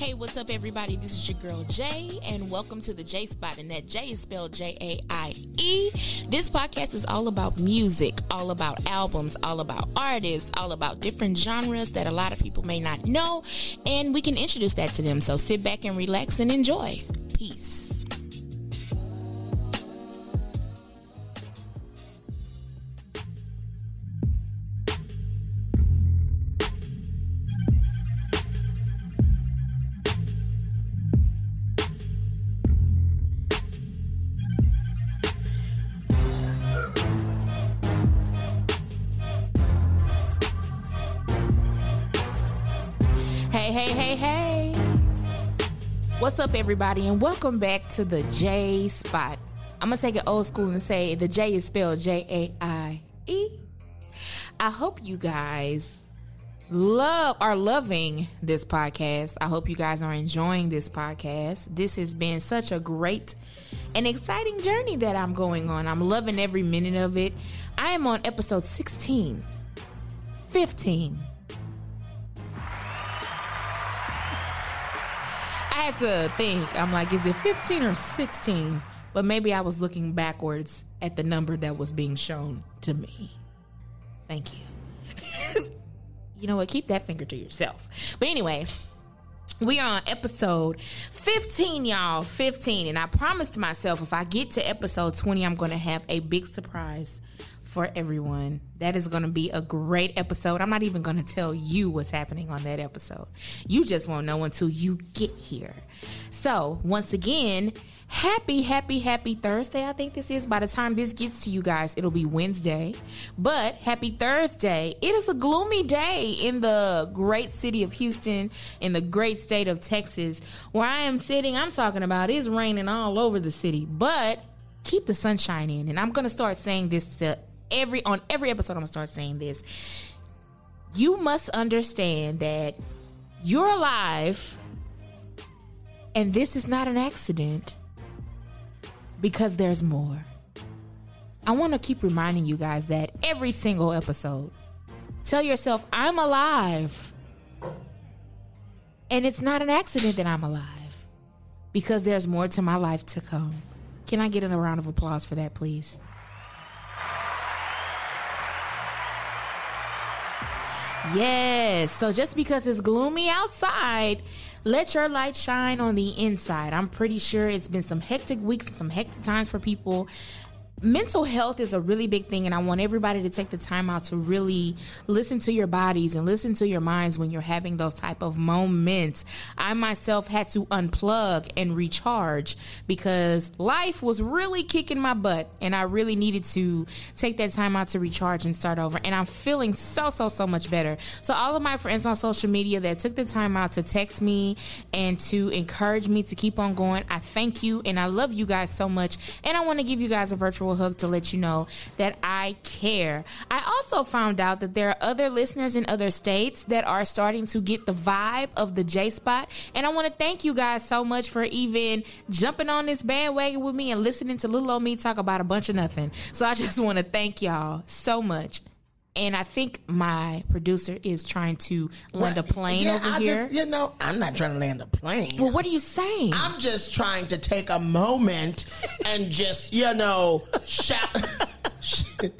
Hey, what's up, everybody? This is your girl Jay, and welcome to the J Spot. And that J is spelled J A I E. This podcast is all about music, all about albums, all about artists, all about different genres that a lot of people may not know, and we can introduce that to them. So sit back and relax and enjoy. Peace. Up, everybody, and welcome back to the J Spot. I'm to take it old school and say the J is spelled J A I E. I hope you guys love are loving this podcast. I hope you guys are enjoying this podcast. This has been such a great and exciting journey that I'm going on. I'm loving every minute of it. I am on episode 16, 15. I had to think. I'm like, is it 15 or 16? But maybe I was looking backwards at the number that was being shown to me. Thank you. you know what? Keep that finger to yourself. But anyway, we are on episode 15, y'all. 15. And I promised myself if I get to episode 20, I'm going to have a big surprise for everyone. That is going to be a great episode. I'm not even going to tell you what's happening on that episode. You just won't know until you get here. So, once again, happy, happy, happy Thursday. I think this is. By the time this gets to you guys, it'll be Wednesday. But happy Thursday. It is a gloomy day in the great city of Houston, in the great state of Texas, where I am sitting. I'm talking about it's raining all over the city. But keep the sunshine in. And I'm going to start saying this to every on every episode I'm gonna start saying this. You must understand that you're alive and this is not an accident because there's more. I want to keep reminding you guys that every single episode. Tell yourself, I'm alive. And it's not an accident that I'm alive because there's more to my life to come. Can I get a round of applause for that, please? Yes. So just because it's gloomy outside, let your light shine on the inside. I'm pretty sure it's been some hectic weeks, some hectic times for people mental health is a really big thing and i want everybody to take the time out to really listen to your bodies and listen to your minds when you're having those type of moments. I myself had to unplug and recharge because life was really kicking my butt and i really needed to take that time out to recharge and start over and i'm feeling so so so much better. So all of my friends on social media that took the time out to text me and to encourage me to keep on going i thank you and i love you guys so much and i want to give you guys a virtual hug to let you know that I care. I also found out that there are other listeners in other states that are starting to get the vibe of the J Spot. And I want to thank you guys so much for even jumping on this bandwagon with me and listening to little old me talk about a bunch of nothing. So I just want to thank y'all so much. And I think my producer is trying to land a plane yeah, over I here. Just, you know, I'm not trying to land a plane. well, what are you saying? I'm just trying to take a moment and just, you know, shout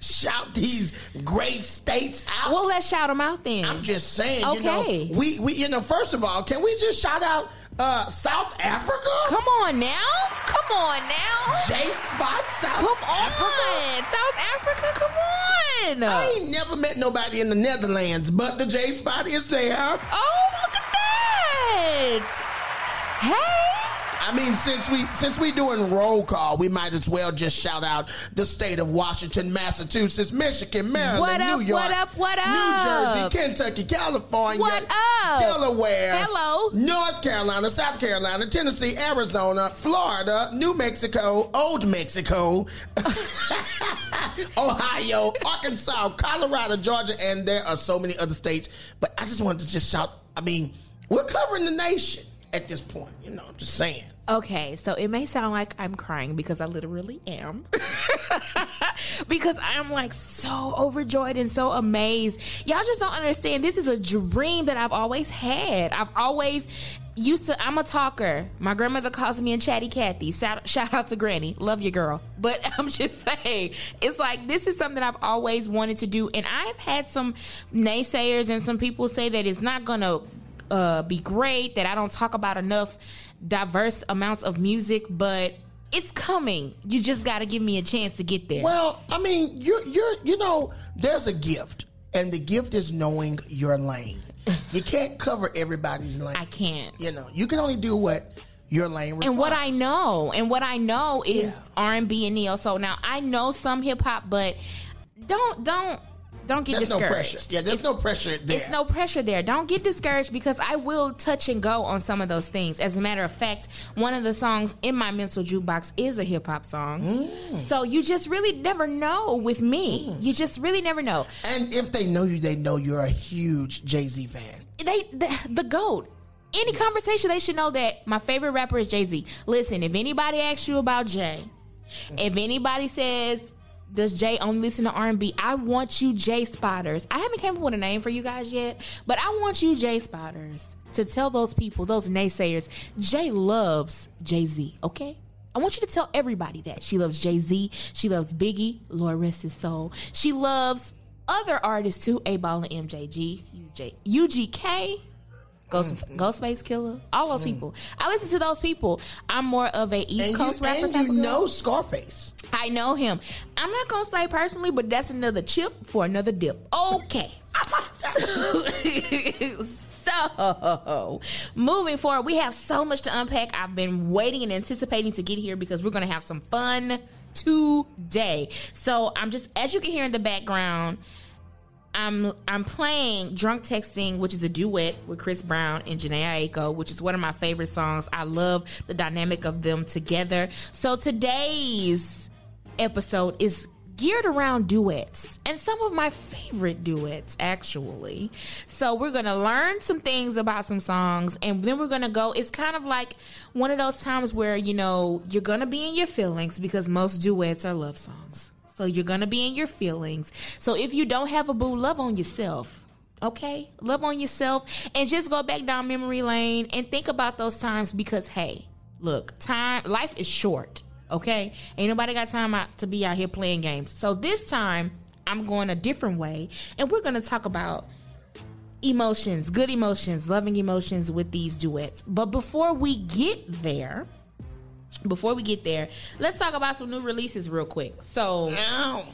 shout these great states out. well, let's shout them out then. I'm just saying, Okay. you know, we, we you know, first of all, can we just shout out uh, South Africa? Come on now. Come on now. J Spot South Come Africa. on. South Africa, come on. I ain't never met nobody in the Netherlands, but the J Spot is there. Oh, look at that. Hey. I mean, since we since we doing roll call, we might as well just shout out the state of Washington, Massachusetts, Michigan, Maryland, What up, New York, what up, what up, New? Jersey, Kentucky, California, What up? Delaware, Hello. North Carolina, South Carolina, Tennessee, Arizona, Florida, New Mexico, Old Mexico, Ohio, Arkansas, Colorado, Georgia, and there are so many other states. But I just wanted to just shout. I mean, we're covering the nation. At this point. You know, I'm just saying. Okay, so it may sound like I'm crying because I literally am. because I'm like so overjoyed and so amazed. Y'all just don't understand. This is a dream that I've always had. I've always used to I'm a talker. My grandmother calls me a chatty Cathy. Shout, shout out to Granny. Love you girl. But I'm just saying, it's like this is something I've always wanted to do and I've had some naysayers and some people say that it's not going to uh, be great, that I don't talk about enough diverse amounts of music, but it's coming. You just got to give me a chance to get there. Well, I mean, you're you're you know, there's a gift, and the gift is knowing your lane. You can't cover everybody's lane. I can't. You know, you can only do what your lane requires. and what I know, and what I know is Yeah. R and B and neo. So now I know some hip hop, but don't don't don't get there's no discouraged. pressure. Yeah, there's no pressure there. It's no pressure there. Don't get discouraged because I will touch and go on some of those things. As a matter of fact, one of the songs in my mental jukebox is a hip hop song. Mm. So you just really never know with me. You just really never know. and if they know you, they know you're a huge Jay Z fan. They the, the goat. Any conversation, they should know that my favorite rapper is Jay Z. Listen, if anybody asks you about Jay, if anybody says does Jay only listen to R and B, I want you Jay Spotters. I haven't came up with a name for you guys yet, but I want you Jay Spotters to tell those people, those naysayers, Jay loves Jay Z. Okay. I want you to tell everybody that she loves Jay Z, she loves Biggie, Lord rest his soul. She loves other artists too, 8Ball and MJG, UJ, UGK, Ghost, mm, mm. Ghostface Killah, all those mm. people. I listen to those people. I'm more of a East And Coast you, rapper and type you of girl. know Scarface. I know him. I'm not gonna say personally, but that's another chip for another dip. Okay. so moving forward, we have so much to unpack. I've been waiting and anticipating to get here because we're gonna have some fun today. So I'm just as you can hear in the background. I'm I'm playing Drunk Texting, which is a duet with Chris Brown and Jhené Aiko, which is one of my favorite songs. I love the dynamic of them together. So today's episode is geared around duets and some of my favorite duets actually. So we're going to learn some things about some songs and then we're going to go it's kind of like one of those times where you know you're going to be in your feelings because most duets are love songs. So you're to be in your feelings. So if you don't have a boo, love on yourself. Okay? Love on yourself and just go back down memory lane and think about those times because hey, look, time life is short. Okay? Ain't nobody got time out to be out here playing games. So this time I'm going a different way and we're to talk about emotions, good emotions, loving emotions with these duets. But before we get there, before we get there, let's talk about some new releases real quick. So, Ow.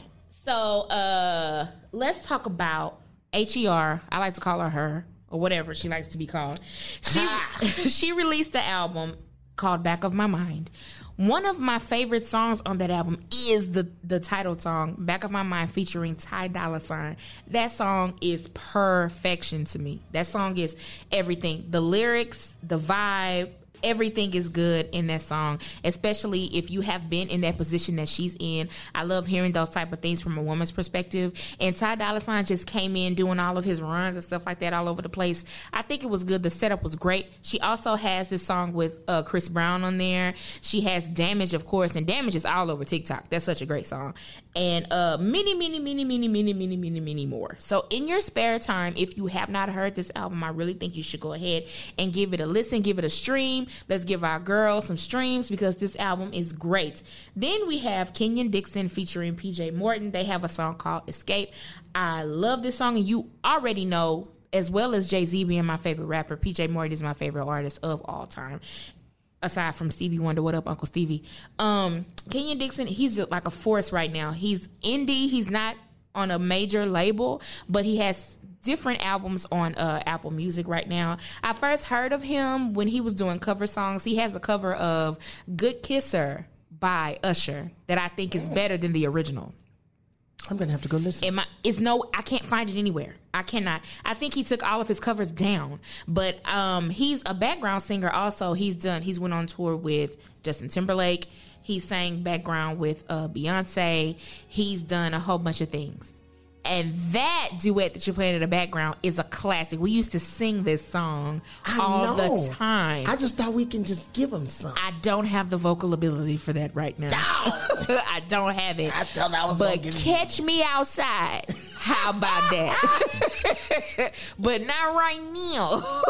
so uh let's talk about HER. I like to call her her or whatever she likes to be called. She she released the album called Back of My Mind. One of my favorite songs on that album is the the title song Back of My Mind featuring Ty Dolla Sign. That song is perfection to me. That song is everything. The lyrics, the vibe, everything is good in that song especially if you have been in that position that she's in. I love hearing those type of things from a woman's perspective. And ty dolla sign just came in doing all of his runs and stuff like that all over the place. I think it was good. The setup was great. She also has this song with uh, chris brown on there. She has damage of course and damage is all over tiktok. That's such a great song. And uh many many many many many many many many more. So in your spare time if you have not heard this album i really think you should go ahead and give it a listen give it a stream let's give our girls some streams because this album is great then we have kenyon dixon featuring pj morton they have a song called escape i love this song and you already know as well as jay-z being my favorite rapper pj morton is my favorite artist of all time aside from Stevie Wonder, what up, Uncle Stevie? Um, Kenyon Dixon, he's like a force right now. He's indie. He's not on a major label, but he has different albums on uh, Apple Music right now. I first heard of him when he was doing cover songs. He has a cover of "Good Kisser" by Usher that I think is better than the original. I'm gonna have to go listen. Am I, it's no, I can't find it anywhere. I cannot. I think he took all of his covers down, but um, he's a background singer. Also, he's done. He's went on tour with Justin Timberlake. He sang background with uh, Beyonce. He's done a whole bunch of things. And that duet that you're playing in the background is a classic. We used to sing this song I all know. the time. I just thought we can just give them some. I don't have the vocal ability for that right now. I don't have it. I thought I was but catch me outside. How about that? but not right now.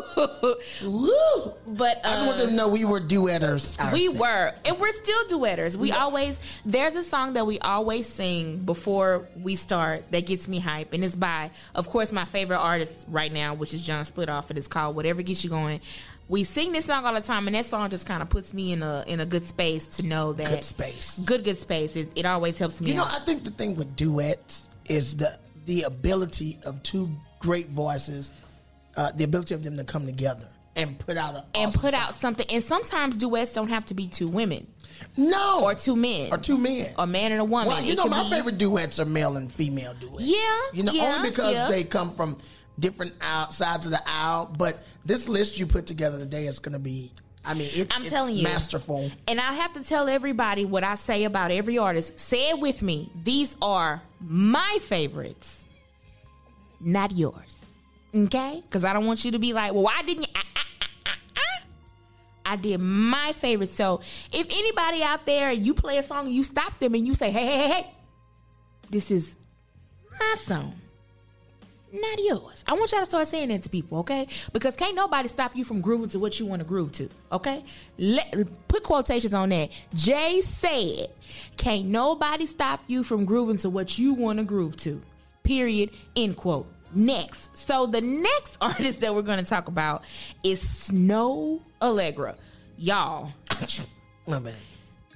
Woo! but I just uh, want them to know we were duetters. we ourselves. were, and we're still duetters. We always there's a song that we always sing before we start that gets me hype, and it's by, of course, my favorite artist right now, which is John Splithoff. and it's called "Whatever Gets You Going." We sing this song all the time, and that song just kind of puts me in a in a good space to know that Good space. good good space. It, it always helps me. You know, out. I think the thing with duets is the the ability of two great voices, uh, the ability of them to come together and put out a and awesome put song. out something. And sometimes duets don't have to be two women no or two men or two men. a man and a woman. Well, you It know, my be- favorite duets are male and female duets. Yeah, you know, yeah, only because yeah. they come from different sides of the aisle. But this list you put together today is going to be. I mean, it, I'm it's telling you. masterful. And I have to tell everybody what I say about every artist. Say it with me. These are my favorites, not yours. Okay? Because I don't want you to be like, well, why didn't you? Ah. I did my favorite. So if anybody out there, you play a song and you stop them and you say, hey, hey, hey, hey, this is my song. Not yours. I want y'all to start saying that to people, okay? Because can't nobody stop you from grooving to what you want to groove to, okay? Let put quotations on that. Jay said, "Can't nobody stop you from grooving to what you want to groove to." Period. End quote. Next, so the next artist that we're going to talk about is Snoh Aalegra. Y'all,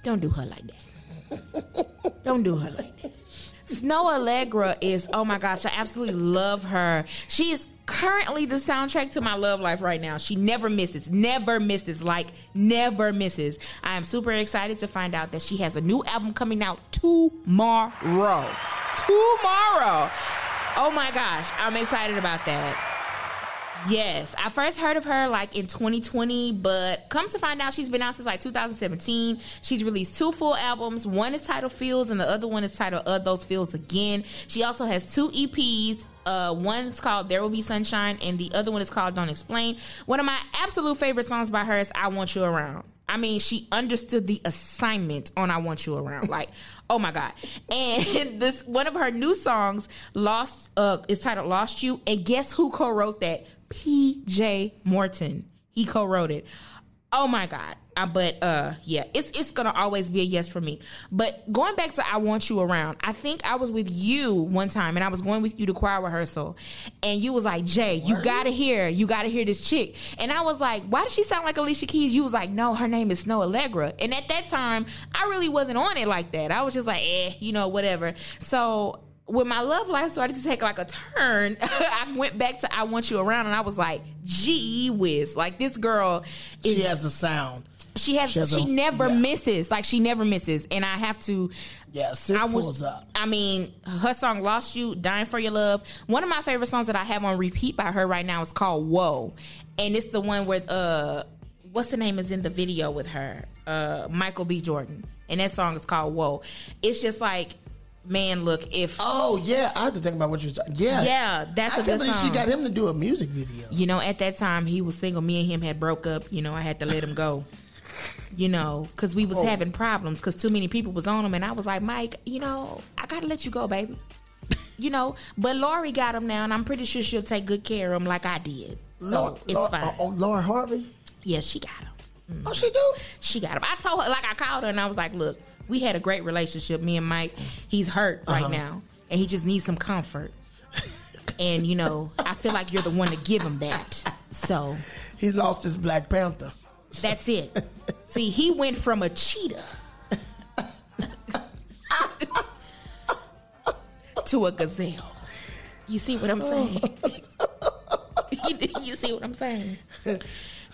don't do her like that. don't do her like that. Snoh Aalegra is, oh my gosh, I absolutely love her. She is currently the soundtrack to my love life right now. She never misses, never misses, like never misses. I am super excited to find out that she has a new album coming out tomorrow. Tomorrow. Oh my gosh, I'm excited about that. Yes, I first heard of her like in 2020, but come to find out, she's been out since like 2017. She's released two full albums. One is titled Feels, and the other one is titled Of Those Feels Again. She also has two EPs. Uh, one's called There Will Be Sunshine, and the other one is called Don't Explain. One of my absolute favorite songs by her is I Want You Around. I mean, she understood the assignment on I Want You Around. Like, oh my God. And this one of her new songs, Lost, uh, is titled Lost You. And guess who co-wrote that? PJ Morton. He co-wrote it. Oh my God. Uh, but uh yeah, it's it's gonna always be a yes for me. But going back to I Want You Around, I think I was with you one time and I was going with you to choir rehearsal and you was like, Jay, you gotta hear, you gotta hear this chick. And I was like, why does she sound like Alicia Keys? You was like, no, her name is Snoh Aalegra. And at that time, I really wasn't on it like that. I was just like, eh, you know, whatever. So when my love life started to take like a turn, I went back to I Want You Around and I was like, gee whiz. Like this girl is She has a sound. she has She she, a- never yeah. misses like she never misses and i have to Yeah, sis i pulls was up. i mean her song lost you dying for your love one of my favorite songs that i have on repeat by her right now is called whoa and it's the one where uh what's the name is in the video with her uh michael b jordan and that song is called whoa it's just like man look if Oh yeah, I have to think about what you're saying. Yeah, Yeah, that's I a good believe song. she got him to do a music video. you know, at that time he was single. Me and him had broke up. You know, I had to let him go. You know, because we was Oh. having problems because too many people was on him, and I was like, Mike, you know, I gotta let you go, baby. You know, but Lori got him now, and I'm pretty sure she'll take good care of him like I did. So it's fine. Oh, oh Lauren Harvey. Yeah, she got him. Oh, she do. She got him. I told her, like, I called her, and I was like, look, we had a great relationship, me and Mike. He's hurt right Uh-huh. now, and he just needs some comfort. and you know, I feel like you're the one to give him that. So. He lost his Black Panther. That's it. See, he went from a cheetah to a gazelle. You see what I'm saying? you, you see what I'm saying?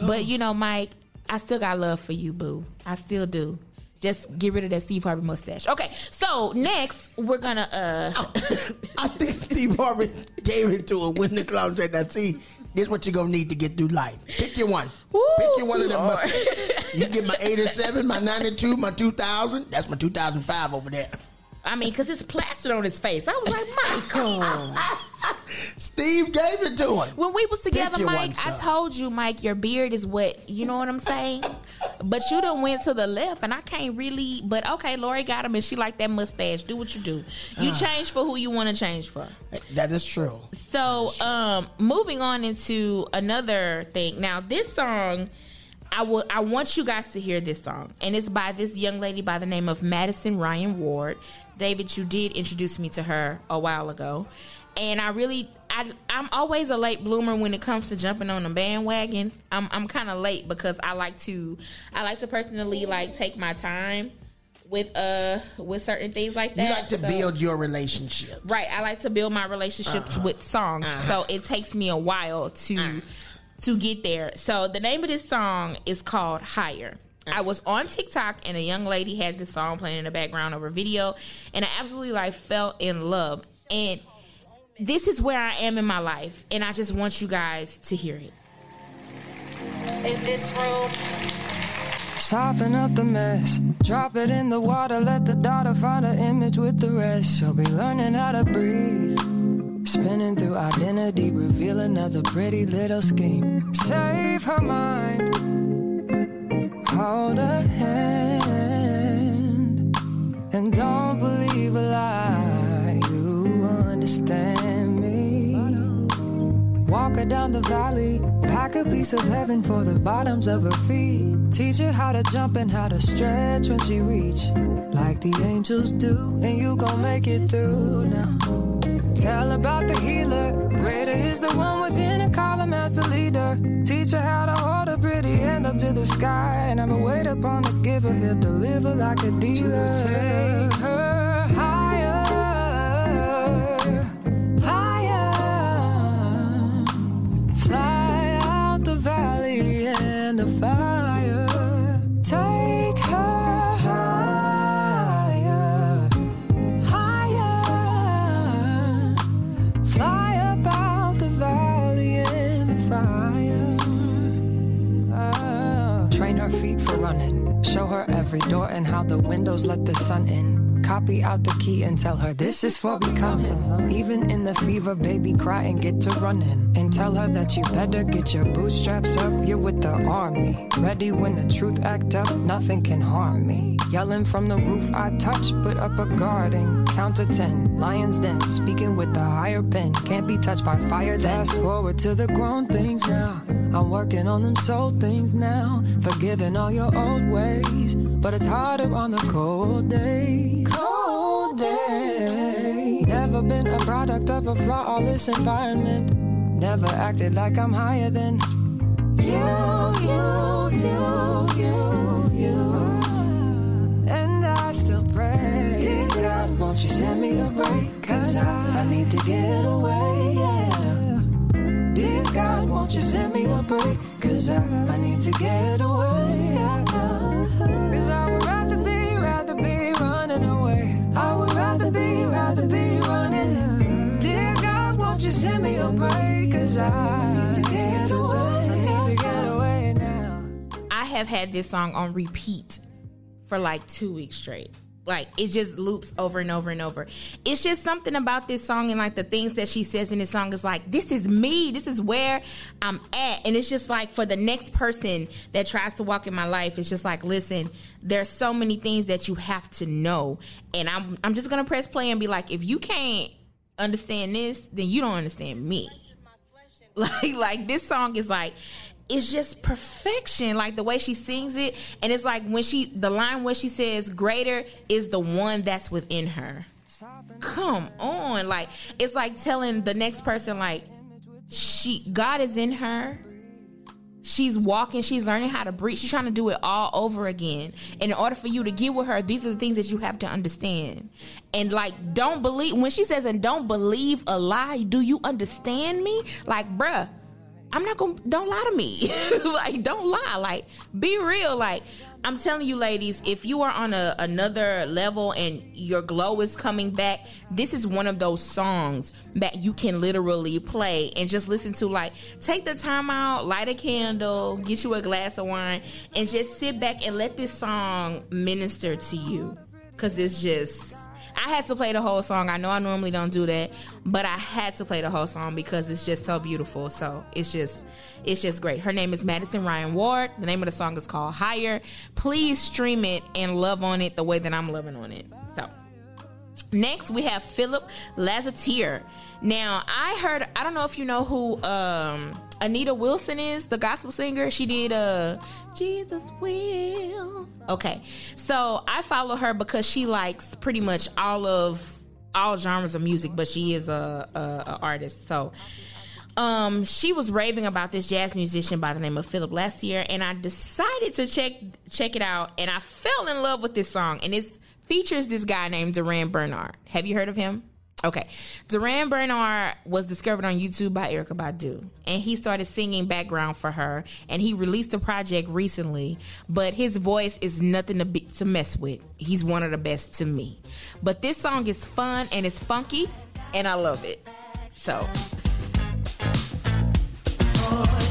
But you know, Mike, I still got love for you, boo. I still do. Just get rid of that Steve Harvey mustache. Okay, so next we're gonna uh I think Steve Harvey gave it to her when the clown said, "Now see, this is what you're gonna need to get through life. Pick your one. Woo, Pick your one of them. Mustaches. You get my '87, my '92, my 2000. That's my 2005 over there. I I mean, because it's plastered on his face. I was like, Michael. Steve gave it to him. When we was together, Mike, I told you, Mike, your beard is what you know what I'm saying. but you done went to the left, and I can't really. But okay, Lori got him, and she like that mustache. Do what you do. You Ah. change for who you want to change for. That is true. So, um, moving on into another thing. Now, this song, I will. I want you guys to hear this song, and it's by this young lady by the name of Madison Ryann Ward. David, you did introduce me to her a while ago, and I really, I, I'm always a late bloomer when it comes to jumping on the bandwagon. I'm, I'm kind of late because I like to, I like to personally like take my time with uh with certain things like that. You like to So- build your relationship. Right. I like to build my relationships uh-huh. with songs. Uh-huh. So it takes me a while to uh-huh. to get there. So the name of this song is called Higher. I was on TikTok and a young lady had this song playing in the background of her video and I absolutely like fell in love. And this is where I am in my life and I just want you guys to hear it. in this room. Soften up the mess, drop it in the water, let the daughter find her image with the rest. She'll be learning how to breathe. Spinning through identity, reveal another pretty little scheme. Save her mind, hold her hand, and don't believe a lie. You understand me. Walk her down the valley, pack a piece of heaven for the bottoms of her feet. Teach her how to jump and how to stretch when she reach, like the angels do, and you gon' make it through now. Tell about the healer, greater is the one within call him as the leader. Teach her how to hold a pretty hand up to the sky, and never wait upon the giver, he'll deliver like a dealer. Every door and how the windows let the sun in. Copy out the key and tell her this is for becoming. Even in the fever, baby, cry and get to running. And tell her that you better get your bootstraps up. You're with the army. Ready when the truth act up, nothing can harm me. Yelling from the roof, I touch, put up a guard and count to ten. Lions den, speaking with the higher pen. Can't be touched by fire. Fast forward to the grown things now. I'm working on them soul things now. Forgiving all your old ways. But it's harder on the cold days. Cold days. Never been a product of a flawless environment. Never acted like I'm higher than you, you, you, you, you. And I still pray. Dear God, won't you send me a break? Cause I, I need to get away. Dear God, won't you send me a break? Cause I, I need to get away. Cause I would rather be, rather be running away. I would rather be, rather be running. Dear God, won't you send me a break? Cause I need to get away. I need to get away now. I have had this song on repeat for like two weeks straight. Like it just loops over and over and over. It's just something about this song and like the things that she says in this song is like, this is me. This is where I'm at. And it's just like for the next person that tries to walk in my life, it's just like, listen, there's so many things that you have to know. And I'm I'm just gonna press play and be like, if you can't understand this, then you don't understand me like like this song is like it's just perfection like the way she sings it. And it's like when she the line where she says greater is the one that's within her. Come on like it's like telling the next person like she god is in her. She's walking she's learning how to breathe she's trying to do it all over again. And in order for you to get with her these are the things that you have to understand. And like don't believe when she says and don't believe a lie do you understand me? Like bruh i'm not gonna don't lie to me. Like don't lie. Like be real. Like i'm telling you ladies if you are on a, another level and your glow is coming back this is one of those songs that you can literally play and just listen to. Like take the time out light a candle get you a glass of wine and just sit back and let this song minister to you. Because it's just I had to play the whole song. I know I normally don't do that, but I had to play the whole song because it's just so beautiful. So it's just, it's just great. Her name is Madison Ryann Ward. The name of the song is called Higher. Please stream it and love on it the way that I'm loving on it. So. Next, we have Philip Lassiter. Now, I heard, I don't know if you know who um, Anita Wilson is, the gospel singer. She did uh, Jesus Will. Okay. So I follow her because she likes pretty much all of all genres of music, but she is a, a, a artist. So um, she was raving about this jazz musician by the name of Philip last year, and I decided to check check it out, and I fell in love with this song, and it features this guy named Durand Bernarr. Have you heard of him? Okay, Durand Bernarr was discovered on YouTube by Erykah Badu, and he started singing background for her. And he released a project recently, but his voice is nothing to be, to mess with. He's one of the best to me. But this song is fun and it's funky, and I love it. So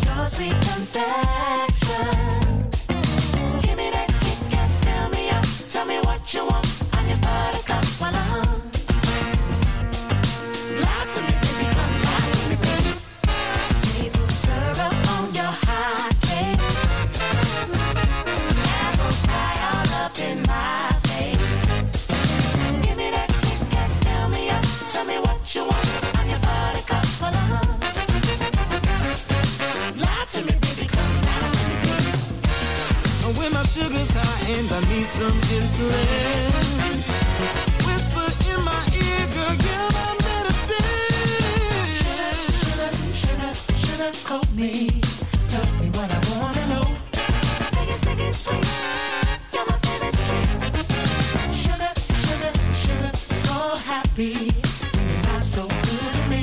your sweet. What you want. I'm your buttercup, sugar's high and I need some insulin. Whisper in my ear, girl, you're my medicine. Sugar, sugar, sugar, coat me. Tell me what I wanna know. Make it stick it sweet. You're my favorite drink. Sugar, sugar, sugar, so happy. When you're not so good to me.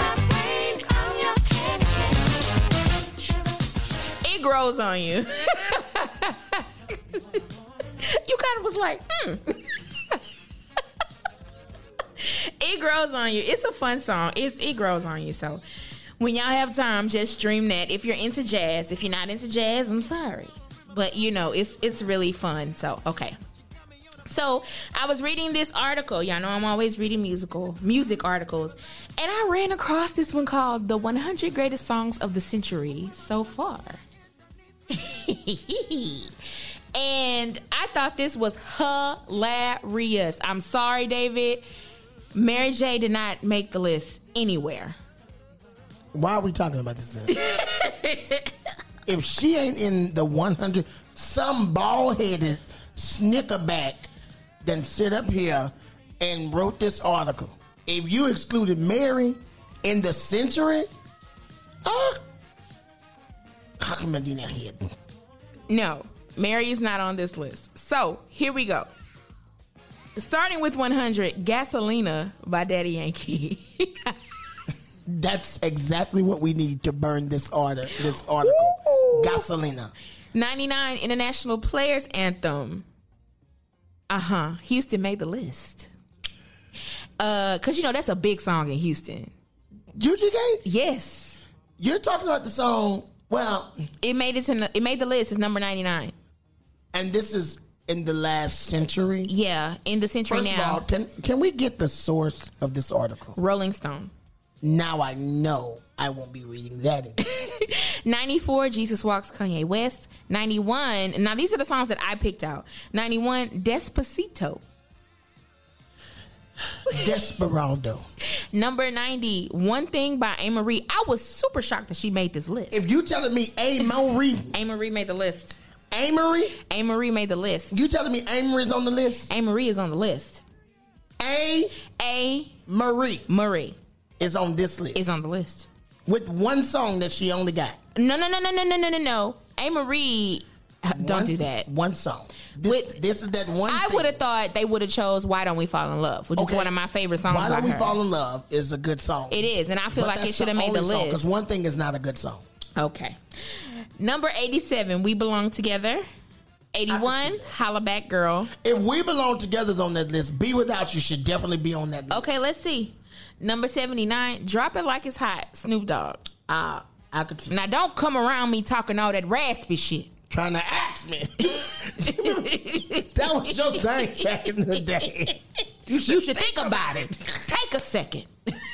My brain, I'm your candy. Sugar, it grows on you. Like, hmm. it grows on you. It's a fun song. It's it grows on you. So when y'all have time, just stream that. If you're into jazz, if you're not into jazz, I'm sorry, but you know it's it's really fun. So okay. So I was reading this article. Y'all know I'm always reading musical music articles, and I ran across this one called "The 100 Greatest Songs of the Century So Far." and I thought this was hilarious. I'm sorry, David. Mary J did not make the list anywhere. Why are we talking about this? Then? if she ain't in the 100, some bald headed snickerback then sit up here and wrote this article. If you excluded Mary in the century, uh, how come I didn't hear? No, Mary is not on this list. So here we go. Starting with 100, Gasolina by Daddy Yankee. That's exactly what we need to burn this order, this article. Gasolina. 99, International Players Anthem. Uh huh. Houston made the list. Uh, cause you know that's a big song in Houston. UGK? Yes, You're talking about the song, well, it made it to it made the list. It's number 99. And this is in the last century. Yeah, in the century First now. all, can can we get the source of this article? Rolling Stone. Now I know I won't be reading that. Anymore. 94, Jesus Walks, Kanye West. 91, now these are the songs that I picked out. 91, Despacito. Desperado. Number 90, One Thing by Amerie. I was super shocked that she made this list. If you telling me Amerie, A. Marie made the list. Amerie, A. Marie made the list. you telling me Amerie's on the list? Amerie is on the list. A. A. Marie Marie is on this list is on the list. with one song that she only got. No, no, no, no, no, no, no, no, no. Amerie, uh, don't One- do that. One song. This, With- this is that one. I would have thought they would have chose "Why Don't We Fall in Love," which Okay. is one of my favorite songs Why don't we her. fall in love is a good song. It is, and I feel like it should have made the list. because one thing is not a good song. Okay. Number 87, We Belong Together. 81, Holla Back Girl. If we belong together is on that list, "Be Without You" should definitely be on that list. Okay, let's see. Number 79, Drop It Like It's Hot, Snoop Dogg. Uh, I could see Now, don't come around me talking all that raspy shit. trying to ask me. that was your thing back in the day. You should think about it. Take a second.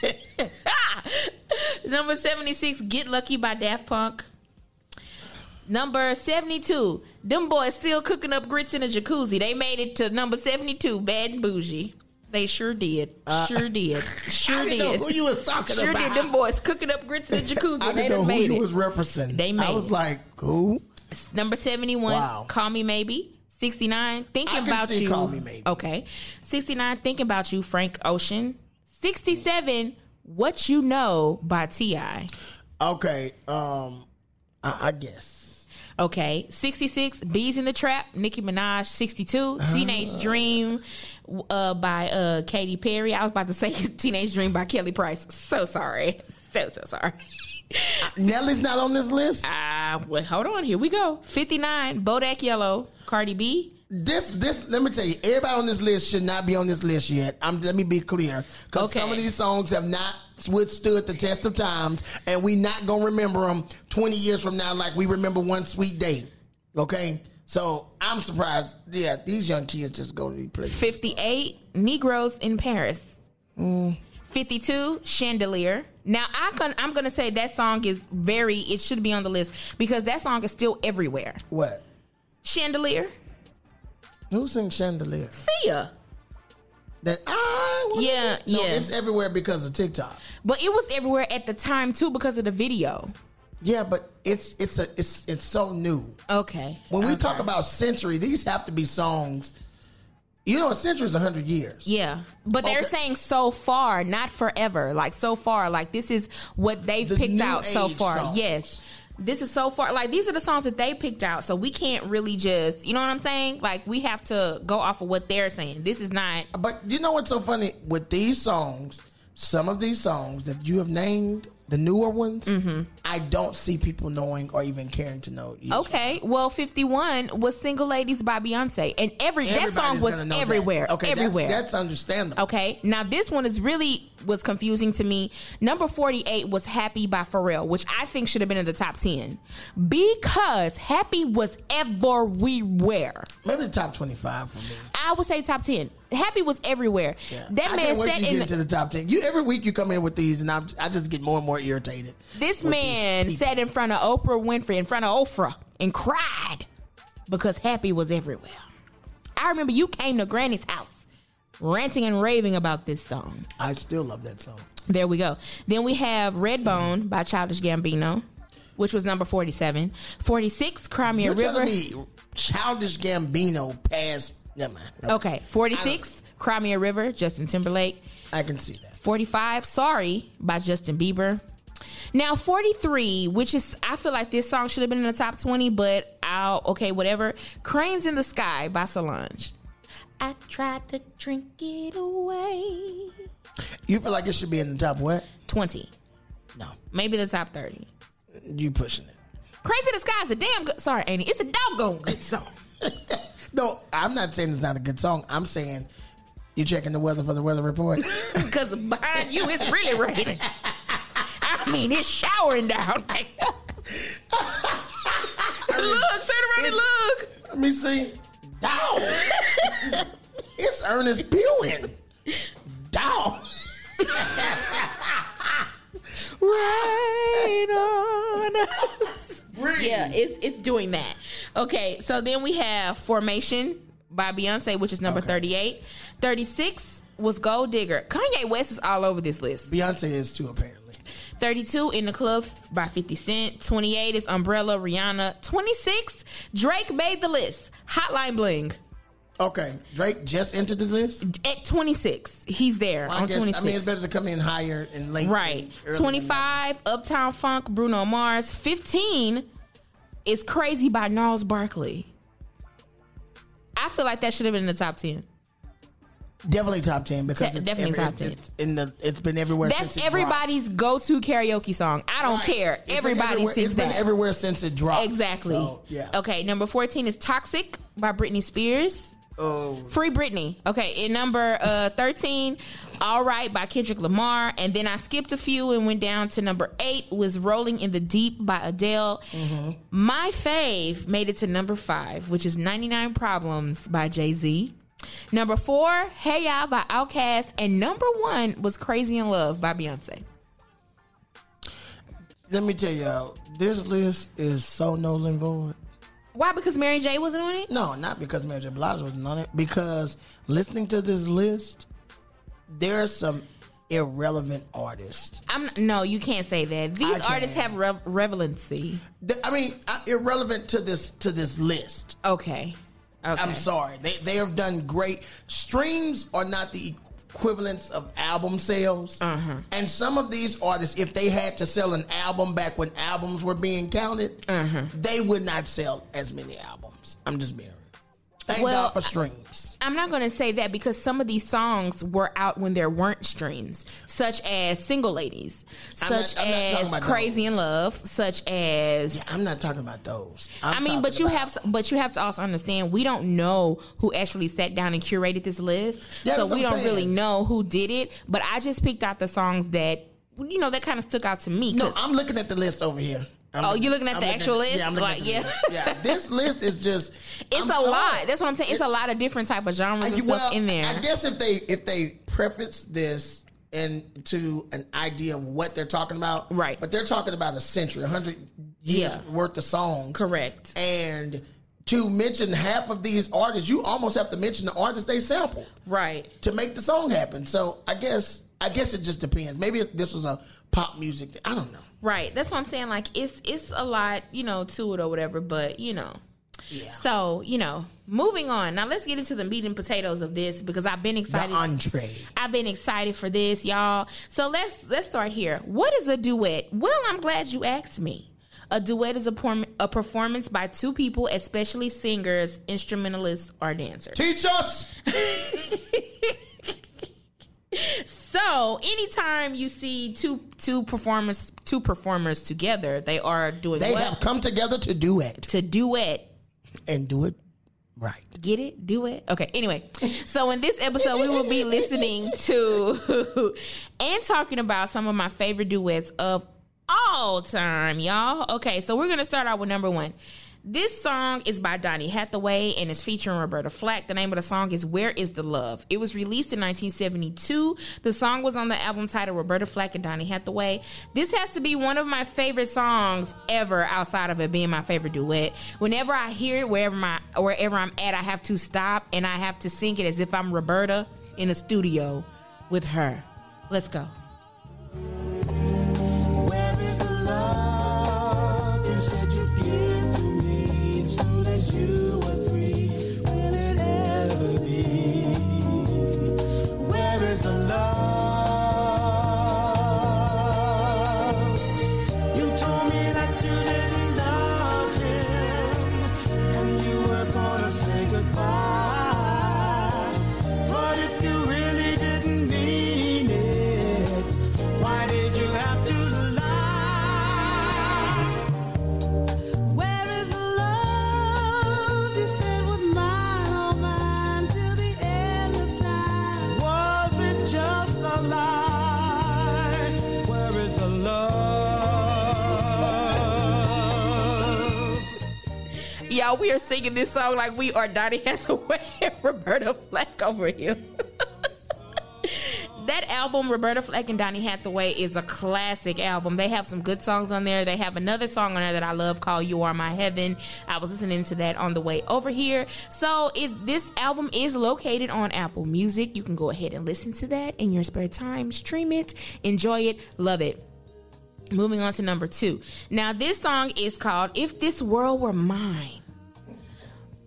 Number 76, Get Lucky by Daft Punk. Number 72, them boys still cooking up grits in a jacuzzi. They made it to number 72, Bad and Bougie. They sure did. Sure did. Sure Uh, I know did. who you was talking Sure about. Sure did. Them boys cooking up grits in a jacuzzi. I they didn't know done who made you it. was referencing. They made I was it. like, who? Number 71, Wow. Call Me Maybe. 69, Thinking About You. Call Me Maybe. Okay. 69, Thinking About You, Frank Ocean. 67, What You Know by T.I. Okay, um, I, I guess. Okay. 66, Beez in the Trap, Nicki Minaj. 62, Teenage Dream uh, by uh, Katy Perry. I was about to say Teenage Dream by Kelly Price. So sorry. So, so sorry. Nelly's not on this list. Uh, well, hold on. Here we go. 59, Bodak Yellow, Cardi B. This, this. Let me tell you, everybody on this list should not be on this list yet. I'm. Let me be clear, because Okay. some of these songs have not withstood the test of times, and we not gonna remember them 20 years from now like we remember one sweet day. Okay, so I'm surprised. Yeah, these young kids just go to these places. 58 Negroes in Paris. 52 Chandelier. Now I can I'm gonna say that song is very it should be on the list because that song is still everywhere. What? Chandelier. Who sings Chandelier? Sia. That I Yeah, no, yeah. it's everywhere because of TikTok. But it was everywhere at the time too because of the video. Yeah, but it's it's a it's it's so new. Okay. When we Okay. talk about century, these have to be songs. You know, a century is hundred years. Yeah. But they're saying so far, not forever. Like so far. Like this is what they've The picked out so far. songs. Yes. This is so far like these are the songs that they picked out. So we can't really just you know what I'm saying? Like we have to go off of what they're saying. This is not But you know what's so funny with these songs? Some of these songs that you have named, the newer ones, Mm-hmm. I don't see people knowing or even caring to know. either. Okay, well, fifty one was "Single Ladies" by Beyonce, and every that song was know that. everywhere. Okay, that's- everywhere. That's, understandable. okay, now this one is really was confusing to me. Number forty eight was "Happy" by Pharrell, which I think should have been in the top ten because "Happy" was everywhere. Maybe the top twenty-five for me. I would say top ten. "Happy" was everywhere. That I man sat you in. into the top ten. You every week you come in with these, and I, I just get more and more irritated. This man sat in front of Oprah Winfrey, in front of Oprah, and cried because Happy was everywhere. I remember you came to Granny's house ranting and raving about this song. I still love that song. There we go. Then we have Redbone by Childish Gambino, which was number 47. 46, Cry Me a You're River. me Childish Gambino passed. Never mind. Okay, 46, Cry Me a River, Justin Timberlake. I can see that. 45 sorry by justin bieber now 43 which is i feel like this song should have been in the top 20 but i'll okay whatever cranes in the sky by solange i tried to drink it away You feel like it should be in the top what? 20 No, maybe the top 30 you pushing it. Crazy the sky is a damn good sorry annie it's a doggone good song No, I'm not saying it's not a good song. I'm saying you checking the weather for the weather report. because behind you it's really raining i mean it's showering down look turn around and look Let me see. Dog. it's Ernest Pewin. Dog. rain on us. Yeah, it's it's doing that. Okay, so then we have Formation by Beyonce, which is number Okay. 38. 36 was Gold Digger. Kanye West is all over this list. Beyonce is too, apparently. 32 in the club by 50 Cent. 28 is Umbrella, Rihanna. 26, Drake made the list. Hotline Bling. Okay, Drake just entered the list. At 26, he's there I on guess 26. I mean it's better to come in higher and late. Right. than 25, Uptown Funk, Bruno Mars. 15 is Crazy by Gnarls Barkley. I feel like that should have been in the top 10. Than- Definitely top ten because Te- it's definitely every- top 10. It's in the. It's been everywhere. That's since it everybody's go to karaoke song. I don't dropped. care. It's been Everybody everywhere- sings It's been that. everywhere since it dropped. Exactly. So, yeah. Okay, number 14 is Toxic by Britney Spears. Oh, Free Britney. Okay, in number uh, 13 All Right by Kendrick Lamar. And then I skipped a few and went down to number eight was Rolling in the Deep by Adele. My fave made it to number five, which is 99 Problems by Jay Z. Number four, Hey Ya by Outkast. And number one was Crazy in Love by Beyonce. Let me tell y'all, this list is so null and void. Why? Because Mary J wasn't on it? No, not because Mary J. Blige wasn't on it. Because listening to this list, there's some irrelevant artists. I'm no, you can't say that. These I artists can. have rev- relevancy. I mean, uh, irrelevant to this to this list. Okay. Okay. I'm sorry. They they have done great. Streams are not the equivalents of album sales. Uh-huh. And some of these artists, if they had to sell an album back when albums were being counted, Uh-huh. they would not sell as many albums. I'm just being. Thank Well, God for streams. I'm not going to say that because some of these songs were out when there weren't streams, such as Single Ladies, I'm such not as Crazy in. Love, such as I'm not talking about those. i I'm mean, but you have but you have to also understand we don't know who actually sat down and curated this list, Yeah, so we don't really know who did it. But I just picked out the songs that you know that kind of stuck out to me. No, I'm looking at the list over here. I'm Oh, you're looking at the actual list? Yeah, I'm looking Like, at yeah. list. Yeah, this list is just. it's I'm a sorry. lot. That's what I'm saying. It's a lot of different type of genres and I- stuff in there. I guess if they if they preface this into an idea of what they're talking about, Right. But they're talking about a century, a hundred years Yeah. worth of songs, Correct. And to mention half of these artists, you almost have to mention the artists they sampled Right. to make the song happen. So I guess I guess it just depends. Maybe if this was a pop music. thing. I don't know. Right. That's what I'm saying. Like it's it's a lot, you know, to it or whatever, but you know. Yeah. So, you know, moving on. Now let's get into the meat and potatoes of this because I've been excited. The entree. I've been excited for this, y'all. So let's let's start here. What is a duet? Well, I'm glad you asked me. A duet is a, porm- a performance by two people, especially singers, instrumentalists, or dancers. Teach us. So, anytime you see two two performers two performers together, they are doing They what? have come together to duet to duet and do it right. Get it? Do it? Okay. Anyway, so in this episode, we will be listening to and talking about some of my favorite duets of all time, y'all. Okay, so we're gonna start out with number one. This song is by Donny Hathaway and is featuring Roberta Flack. The name of the song is Where Is the Love? It was released in 1972. The song was on the album titled Roberta Flack and Donny Hathaway. This has to be one of my favorite songs ever outside of it being my favorite duet. Whenever I hear it, wherever my wherever I'm at, I have to stop and I have to sing it as if I'm Roberta in a studio with her. Let's go. Y'all, we are singing this song like we are Donny Hathaway and Roberta Flack over here. that album, Roberta Flack and Donny Hathaway, is a classic album. They have some good songs on there. They have another song on there that I love called "You Are My Heaven." I was listening to that on the way over here. So, if this album is located on Apple Music, you can go ahead and listen to that in your spare time. Stream it, enjoy it, love it. Moving on to number two. Now, this song is called If This World Were Mine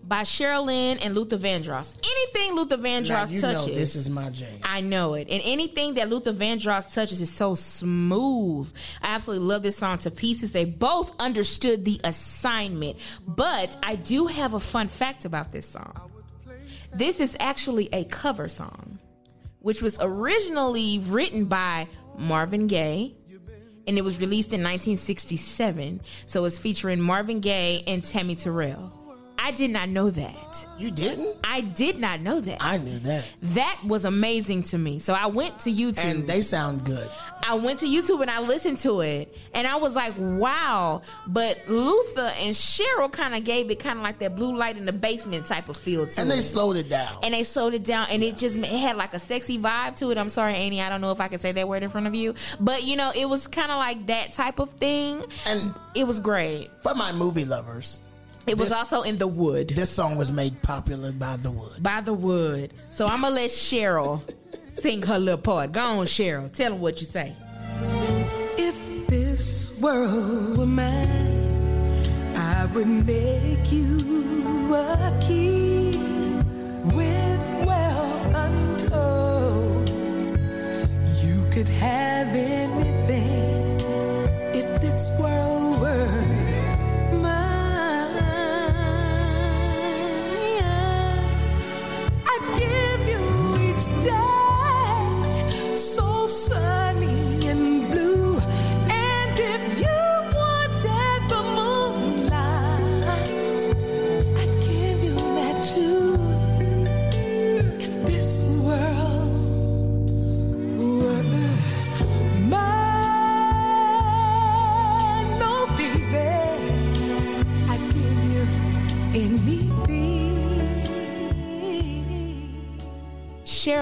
by Cheryl Lynn and Luther Vandross. Anything Luther Now, Vandross know touches. this is my jam. I know it. And anything that Luther Vandross touches is so smooth. I absolutely love this song to pieces. They both understood the assignment. But I do have a fun fact about this song. This is actually a cover song, which was originally written by Marvin Gaye. And it was released in 1967. So it's featuring Marvin Gaye and Tammy Terrell. I did not know that. You didn't? I did not know that. I knew that. that was amazing to me. So I went to YouTube. And they sound good. I went to YouTube and I listened to it, and I was like, "Wow!" But Luther and Cheryl kind of gave it kind of like that blue light in the basement type of feel to And it. they slowed it down. and they slowed it down, and it just it had like a sexy vibe to it. I'm sorry, Annie, I don't know if I can say that word in front of you, but you know, it was kind of like that type of thing. And It was great. for my movie lovers, It was This- also in the wood this song was made popular by The Wood. by the wood. So I'm gonna let Cheryl sing her little part. Go on, Cheryl. Tell them what you say. If this world were mine, I would make you a king with wealth untold. You could have anything if this world each day so sunny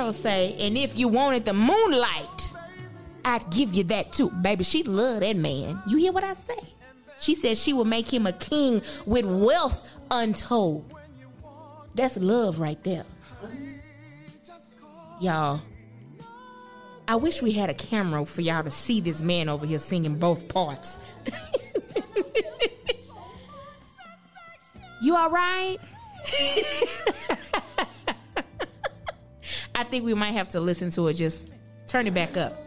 Cheryl say, and if you wanted the moonlight, I'd give you that too. Baby, she love that man. You hear what I say? She said she would make him a king with wealth untold. That's love right there. Y'all, I wish we had a camera for y'all to see this man over here singing both parts. you all right? I think we might have to listen to it. Just turn it back up.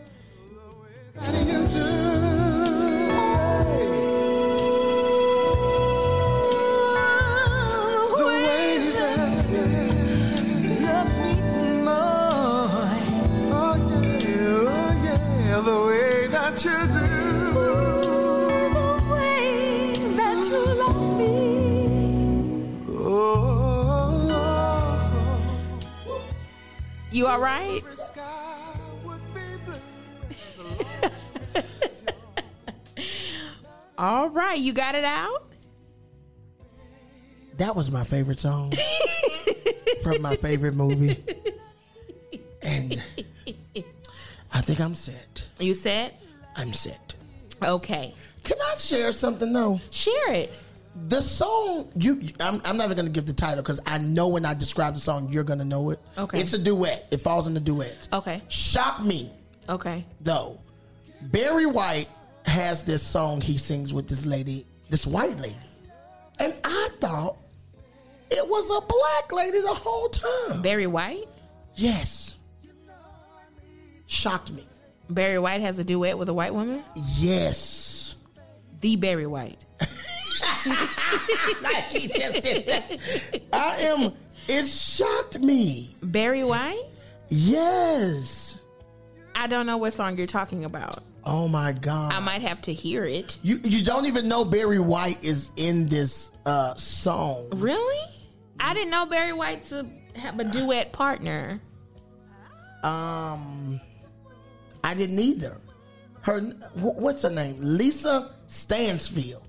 The You all right? the sky would be blue. All right. You got it out? That was my favorite song from my favorite movie. And I think I'm set. You set? I'm set. Okay. Can I share something though? Share it. The song you I'm, I'm never gonna give the title because I know when I describe the song you're gonna know it. Okay. It's a duet. It falls in the duet. Okay. Shock me Okay. though. Barry White has this song he sings with this lady, this white lady. And I thought it was a black lady the whole time. Barry White? Yes. Shocked me. Barry White has a duet with a white woman? Yes. The Barry White. I am it shocked me. Barry White? Yes. I don't know what song you're talking about. Oh my god. I might have to hear it. you you don't even know Barry White is in this uh song. Really? I didn't know Barry White to have a duet partner. Um I didn't either. Her what's her name? Lisa Stansfield.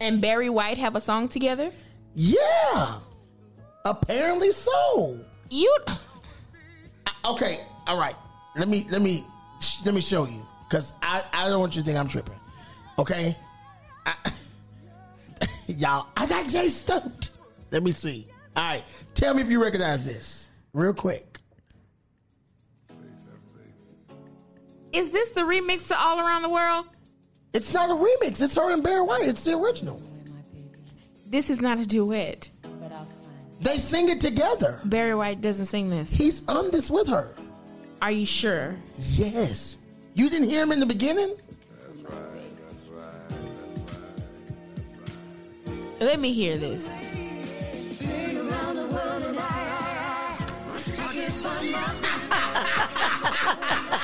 And Barry White have a song together? Yeah. Apparently so. You Okay, all right. Let me let me let me show you because I I don't want you to think I'm tripping. Okay, I, y'all, I got Jaie stoked. Let me see. All right, tell me if you recognize this real quick. Is this the remix to All Around the World? It's not a remix. It's her and Barry White. It's the original. This is not a duet. They sing it together. Barry White doesn't sing this. He's on this with her. Are you sure? Yes. You didn't hear him in the beginning? Let me hear this.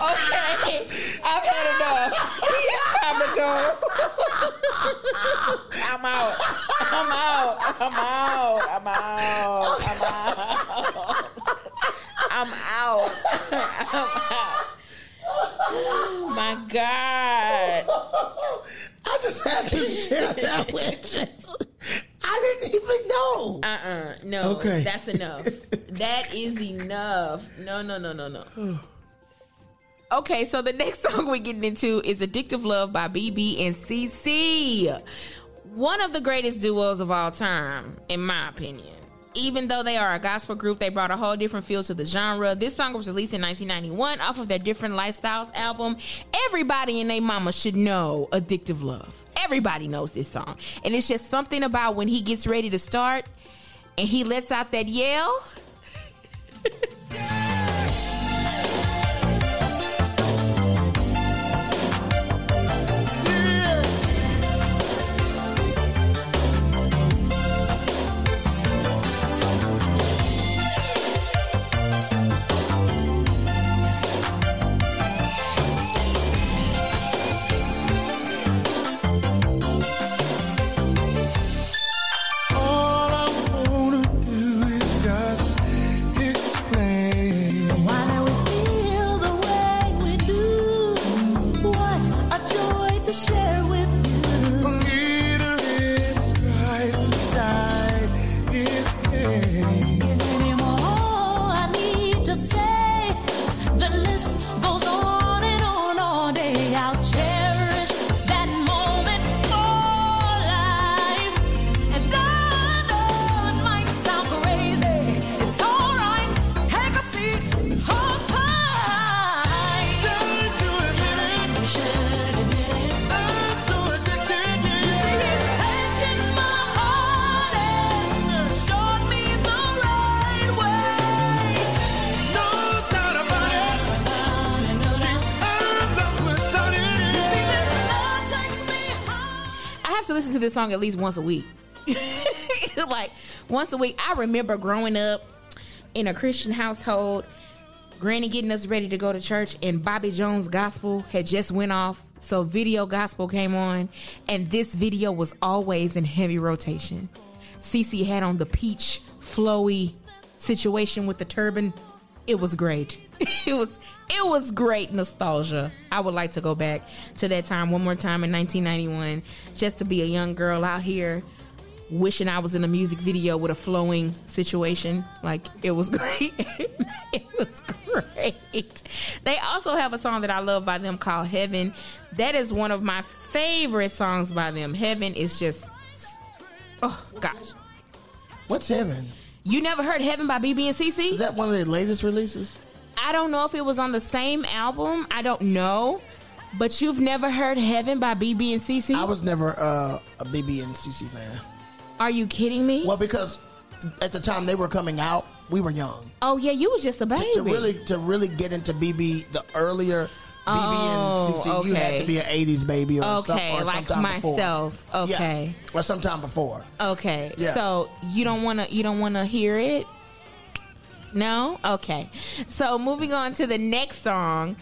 okay, I've had enough. It's time to go. I'm out. I'm out. I'm out. I'm out. I'm out. I'm out. I'm out. Oh my God. I just had to share that with you. I didn't even know. Uh-uh. No. Okay. That's enough. that is enough. No, no, no, no, no. Okay, so the next song we're getting into is Addictive Love by BeBe and CeCe. One of the greatest duos of all time, in my opinion. Even though they are a gospel group, they brought a whole different feel to the genre. This song was released in 1991 off of their Different Lifestyles album. Everybody and their mama should know Addictive Love. Everybody knows this song. And it's just something about when he gets ready to start and he lets out that yell. this song at least once a week. like once a week. I remember growing up in a Christian household, Granny getting us ready to go to church, and Bobby Jones gospel had just went off. So video gospel came on, and this video was always in heavy rotation. CeCe had on the peach flowy situation with the turban. It was great. It was it was great nostalgia. I would like to go back to that time one more time in 1991 just to be a young girl out here wishing I was in a music video with a flowing situation. Like it was great. it was great. They also have a song that I love by them called Heaven. That is one of my favorite songs by them. Heaven is just oh gosh. What's heaven? You never heard Heaven by BeBe and CeCe? Is that one of their latest releases? I don't know if it was on the same album. I don't know. But you've never heard Heaven by BeBe and CeCe? I was never uh, a BeBe and CeCe fan. Are you kidding me? Well, because at the time they were coming out, we were young. oh yeah, you was just a baby. To really to really get into BeBe, the earlier BeBe Oh, and CeCe, you had to be an '80s baby or, some, Okay, or like sometime myself. Before. Okay. Yeah, or sometime before. Okay. Yeah. So you don't want to you don't want to hear it? No? Okay. So moving on to the next song.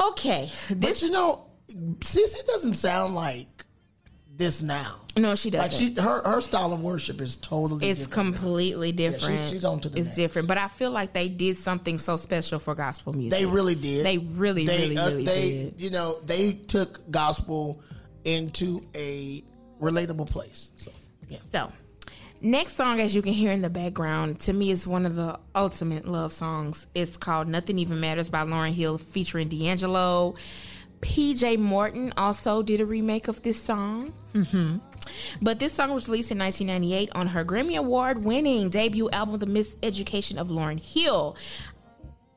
Okay. But This you know, CeCe doesn't sound like this now. No, she doesn't. Like she, her her style of worship is totally. it's different. completely different. she's on to the It's next. different, but I feel like they did something so special for gospel music. They really did. They really, They, really, uh, really they, did. You know, they took gospel into a relatable place. So, yeah. So, next song, as you can hear in the background, to me is one of the ultimate love songs. It's called "Nothing Even Matters" by Lauryn Hill, featuring D'Angelo. PJ Morton also did a remake of this song. hmm But this song was released in 1998 on her Grammy Award winning debut album, The Miseducation of Lauryn Hill.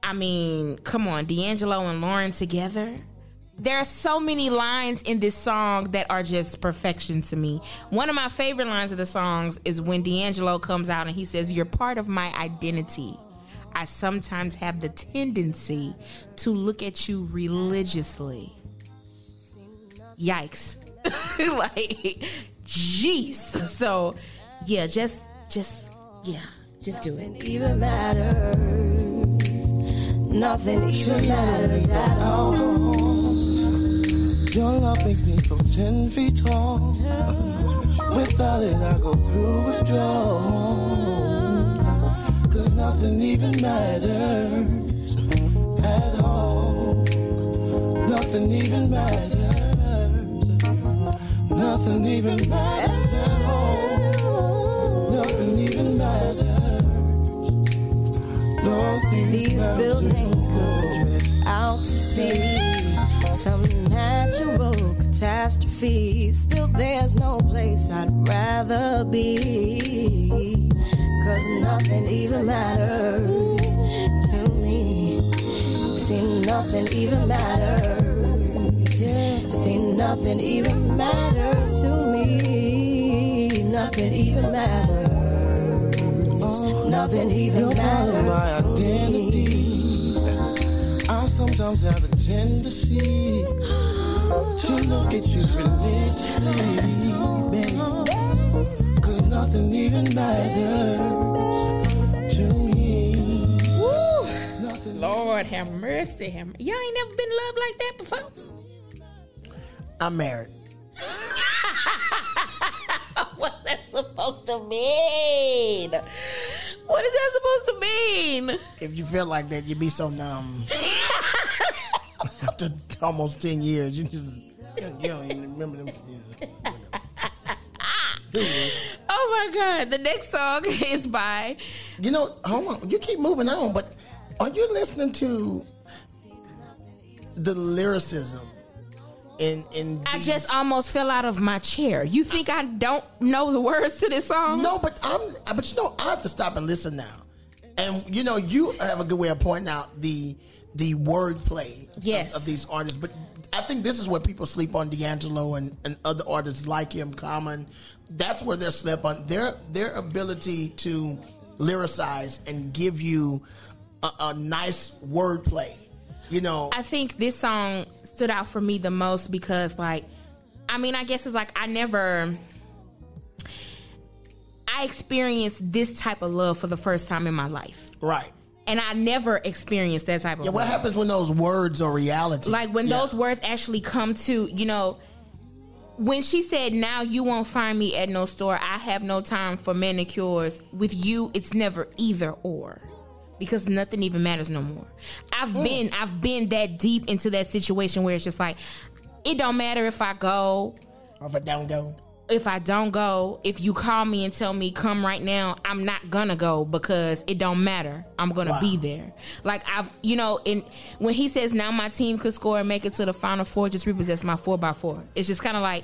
I mean, come on, D'Angelo and Lauryn together. There are so many lines in this song that are just perfection to me. One of my favorite lines of the songs is when D'Angelo comes out and he says, You're part of my identity. I sometimes have the tendency to look at you religiously. Yikes. like, jeez. So, yeah, just, just, yeah, just do it. even matters. Nothing even matters at all. Your love makes me feel ten feet tall. Without it, I go through withdrawal. Cause nothing even matters at all. Nothing even matters. Nothing even matters at all. These buildings could drift out to sea. Some natural catastrophe. Still, there's no place I'd rather be. Cause nothing even matters to me. See, nothing even matters. See, nothing even matters to me. Nothing even matters. Nothing even You're part of my matters to me. identity. I sometimes have a tendency to look at you religiously, babe. Cause nothing even matters to me. Nothing Lord have mercy. Have, y'all ain't never been loved like that before? I'm married. What's that supposed to mean? What is that supposed to mean? If you feel like that, you'd be so numb. After almost 10 years, you just, you don't even remember them. Oh my God. The next song is by. You know, hold on. You keep moving on, but are you listening to the lyricism in in? I these- just almost fell out of my chair. You think I don't know the words to this song? no, but I'm. But you know, I have to stop and listen now. And you know, you have a good way of pointing out the the wordplay Yes. of, of these artists. But I think this is where people sleep on D'Angelo and, and other artists like him. Common, that's where they sleep on their their ability to lyricize and give you a, a nice wordplay. You know, I think this song stood out for me the most because, like, I mean, I guess it's like I never. I experienced this type of love for the first time in my life. right? And I never experienced that type of love. Yeah. What love. happens when those words are reality? Like when Yeah. those words actually come to, you know, when she said, Now you won't find me at no store, I have no time for manicures. With you, it's never either or. Because nothing even matters no more. I've mm. been I've been that deep into that situation where it's just like, it don't matter if I go, Or if it don't go. if I don't go, if you call me and tell me come right now, I'm not gonna go because it don't matter. I'm gonna Wow. be there. Like I've, you know, and when he says now my team could score and make it to the final four, just repossess my four by four. It's just kind of like,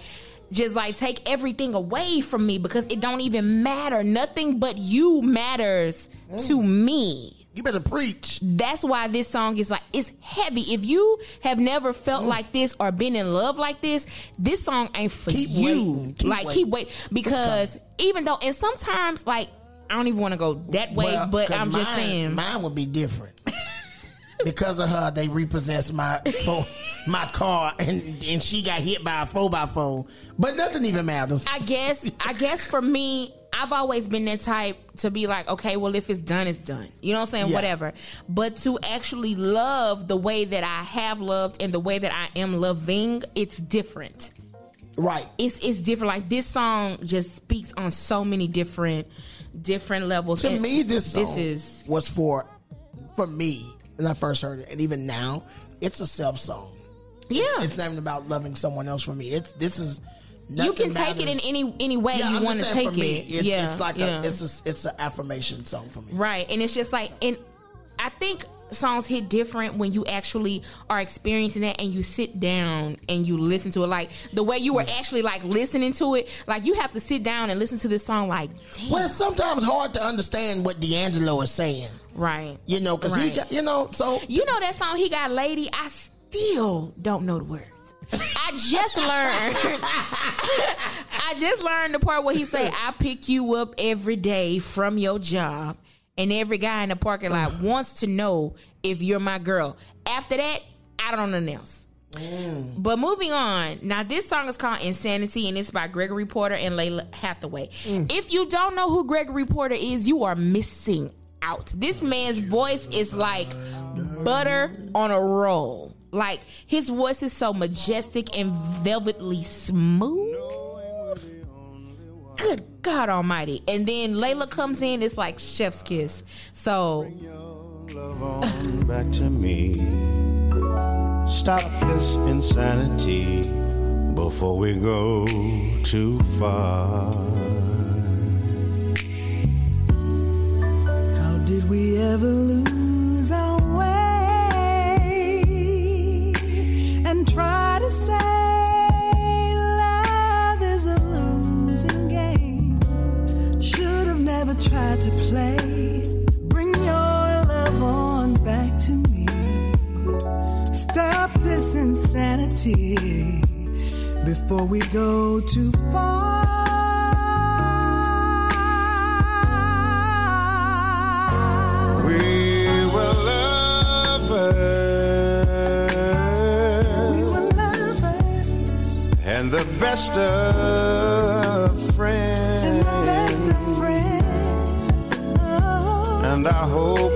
just like take everything away from me because it don't even matter. Nothing but you matters to mm. me You better preach. that's why this song is like it's heavy. If you have never felt mm. like this or been in love like this, this song ain't for Keep you. waiting. Keep like waiting. keep wait because even though and sometimes like I don't even want to go that way, Well, but I'm just saying. mine would be different. because of her, they repossessed my phone, my car, and and she got hit by a four by four. But nothing even matters. I guess I guess for me, I've always been that type to be like, okay, well if it's done, it's done. You know what I'm saying? Yeah. Whatever. But to actually love the way that I have loved and the way that I am loving, it's different. right. it's it's different. Like this song just speaks on so many different different levels. To And me, this song this is was for for me when I first heard it, and even now, it's a self song. yeah. It's not even about loving someone else for me. It's this is. You can take it in any any way Yeah, you want to take me, it. It's, yeah, it's like yeah. a it's a it's an affirmation song for me. right, and it's just like and I think songs hit different when you actually are experiencing that and you sit down and you listen to it like the way you were actually like listening to it like you have to sit down and listen to this song like damn Well, it's sometimes hard to understand what D'Angelo is saying. right You know, because he got you know. So You know that song he got lady? I still don't know the words. I just learned. I just learned the part where he say, "I pick you up every day from your job, and every guy in the parking lot wants to know if you're my girl." After that, I don't know nothing else. Mm. But moving on, now this song is called Insanity and it's by Gregory Porter and Lalah Hathaway. Mm. If you don't know who Gregory Porter is, you are missing out. This man's voice is like butter on a roll. Like his voice is so majestic and velvetly smooth. Good God Almighty! And then Lalah comes in. It's like chef's kiss. So back to me. Stop this insanity before we go too far. How did we ever lose our way try to say love is a losing game? Should have never tried to play. Bring your love on back to me. Stop this insanity before we go too far. Best of friends. and best of friends. Oh, And I hope,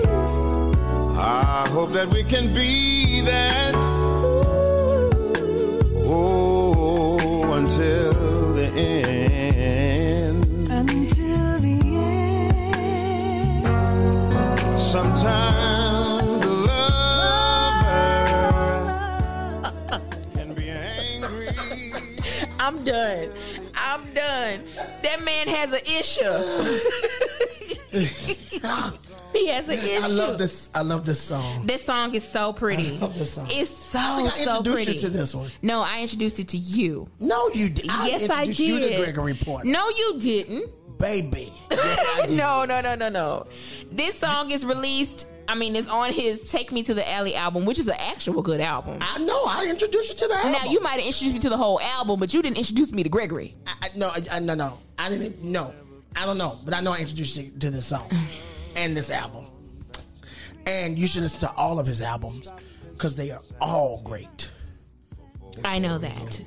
I hope that we can be that. Oh, until the end. until the end. Sometimes I'm done. I'm done. That man has an issue. he has an issue. I love this. I love this song. This song is so pretty. I love this song. It's so I I so introduced pretty. you to this one. No, I introduced it to you. No, you did. yes, I introduced did. you to Gregory Porter. No, you didn't. baby. Yes, did. no, no, no, no, no. This song is released. I mean, it's on his "Take Me to the Alley" album, which is an actual good album. I know. I introduced you to that. Now you might have introduced me to the whole album, but you didn't introduce me to Gregory. I, I, no, I, I, no, no. I didn't. No, I don't know. But I know I introduced you to this song and this album. And you should listen to all of his albums because they are all great. I know that.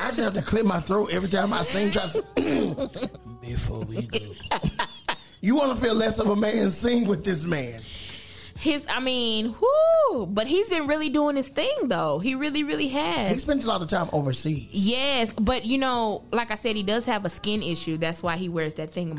I just have to clear my throat every time I sing. Try to before we go. you want to feel less of a man? Sing with this man. His, I mean, whoo! But he's been really doing his thing, though. He really, really has. He spends a lot of time overseas. Yes, but you know, like I said, he does have a skin issue. That's why he wears that thing.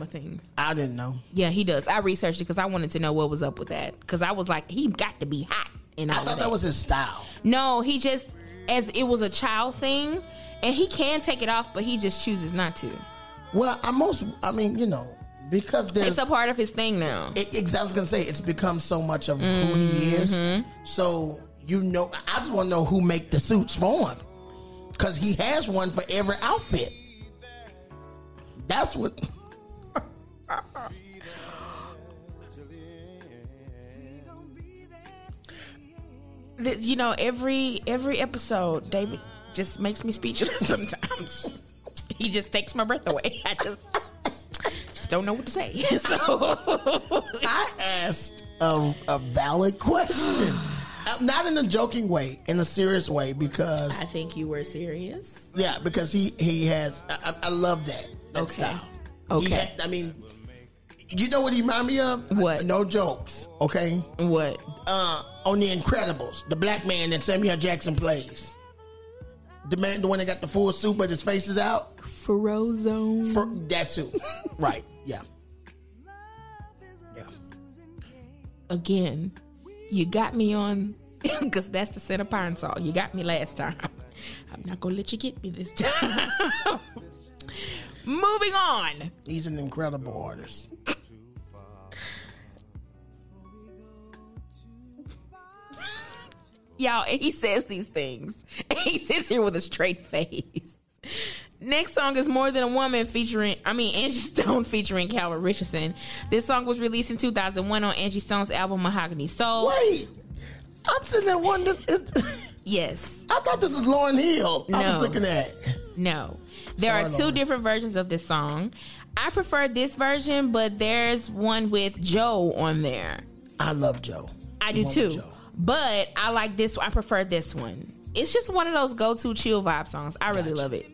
I didn't know. Yeah, he does. I researched it because I wanted to know what was up with that. Because I was like, he got to be hot. And I thought that was his style. no, he just as it was a child thing, and he can take it off, but he just chooses not to. Well, I most. I mean, you know, because there's. It's a part of his thing now. It, it- I was gonna say it's become so much of who he is. Mm-hmm. So you know, I just want to know who make the suits for him, because he has one for every outfit. That's what. You know, every every episode, David just makes me speechless. Sometimes he just takes my breath away. I just just don't know what to say. So I asked a, a valid question, Uh, not in a joking way, in a serious way, because I think you were serious. yeah, because he he has. I, I, I love that. that Okay. style. Okay. He had- I mean, you know what he remind me of? What? No jokes. Okay. What? uh, on The Incredibles, the black man that Samuel Jackson plays. The man, the one that got the full suit, but his face is out. Frozone. For, that's who. right. Yeah. Yeah. Again, you got me on because that's the center pine saw. You got me last time. I'm not gonna let you get me this time. Moving on. He's an incredible artist. Y'all, and he says these things. And he sits here with a straight face. Next song is More Than a Woman featuring, I mean, Angie Stone featuring Calvin Richardson. This song was released in 2001 on Angie Stone's album Mahogany Soul. Wait. I'm sitting there wondering. Yes. I thought this was Lauryn Hill. I was looking at. No. There Sorry, are two Lauryn. different versions of this song. I prefer this version, but there's one with Joe on there. I love Joe. I do too. But I like this I prefer this one. It's just one of those go-to chill vibe songs. I really love it.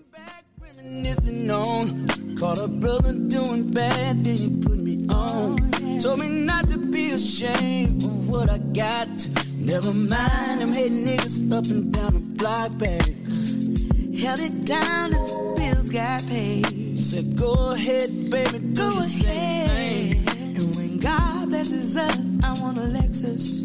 Reminiscing on, caught a brother doing bad, then you put me on. Oh, Told me not to be ashamed of what I got. Never mind, I'm hating niggas up and down the block, baby. Held it down and the bills got paid. Said, go ahead, baby, do Go ahead. And when God blesses us, I want a Lexus.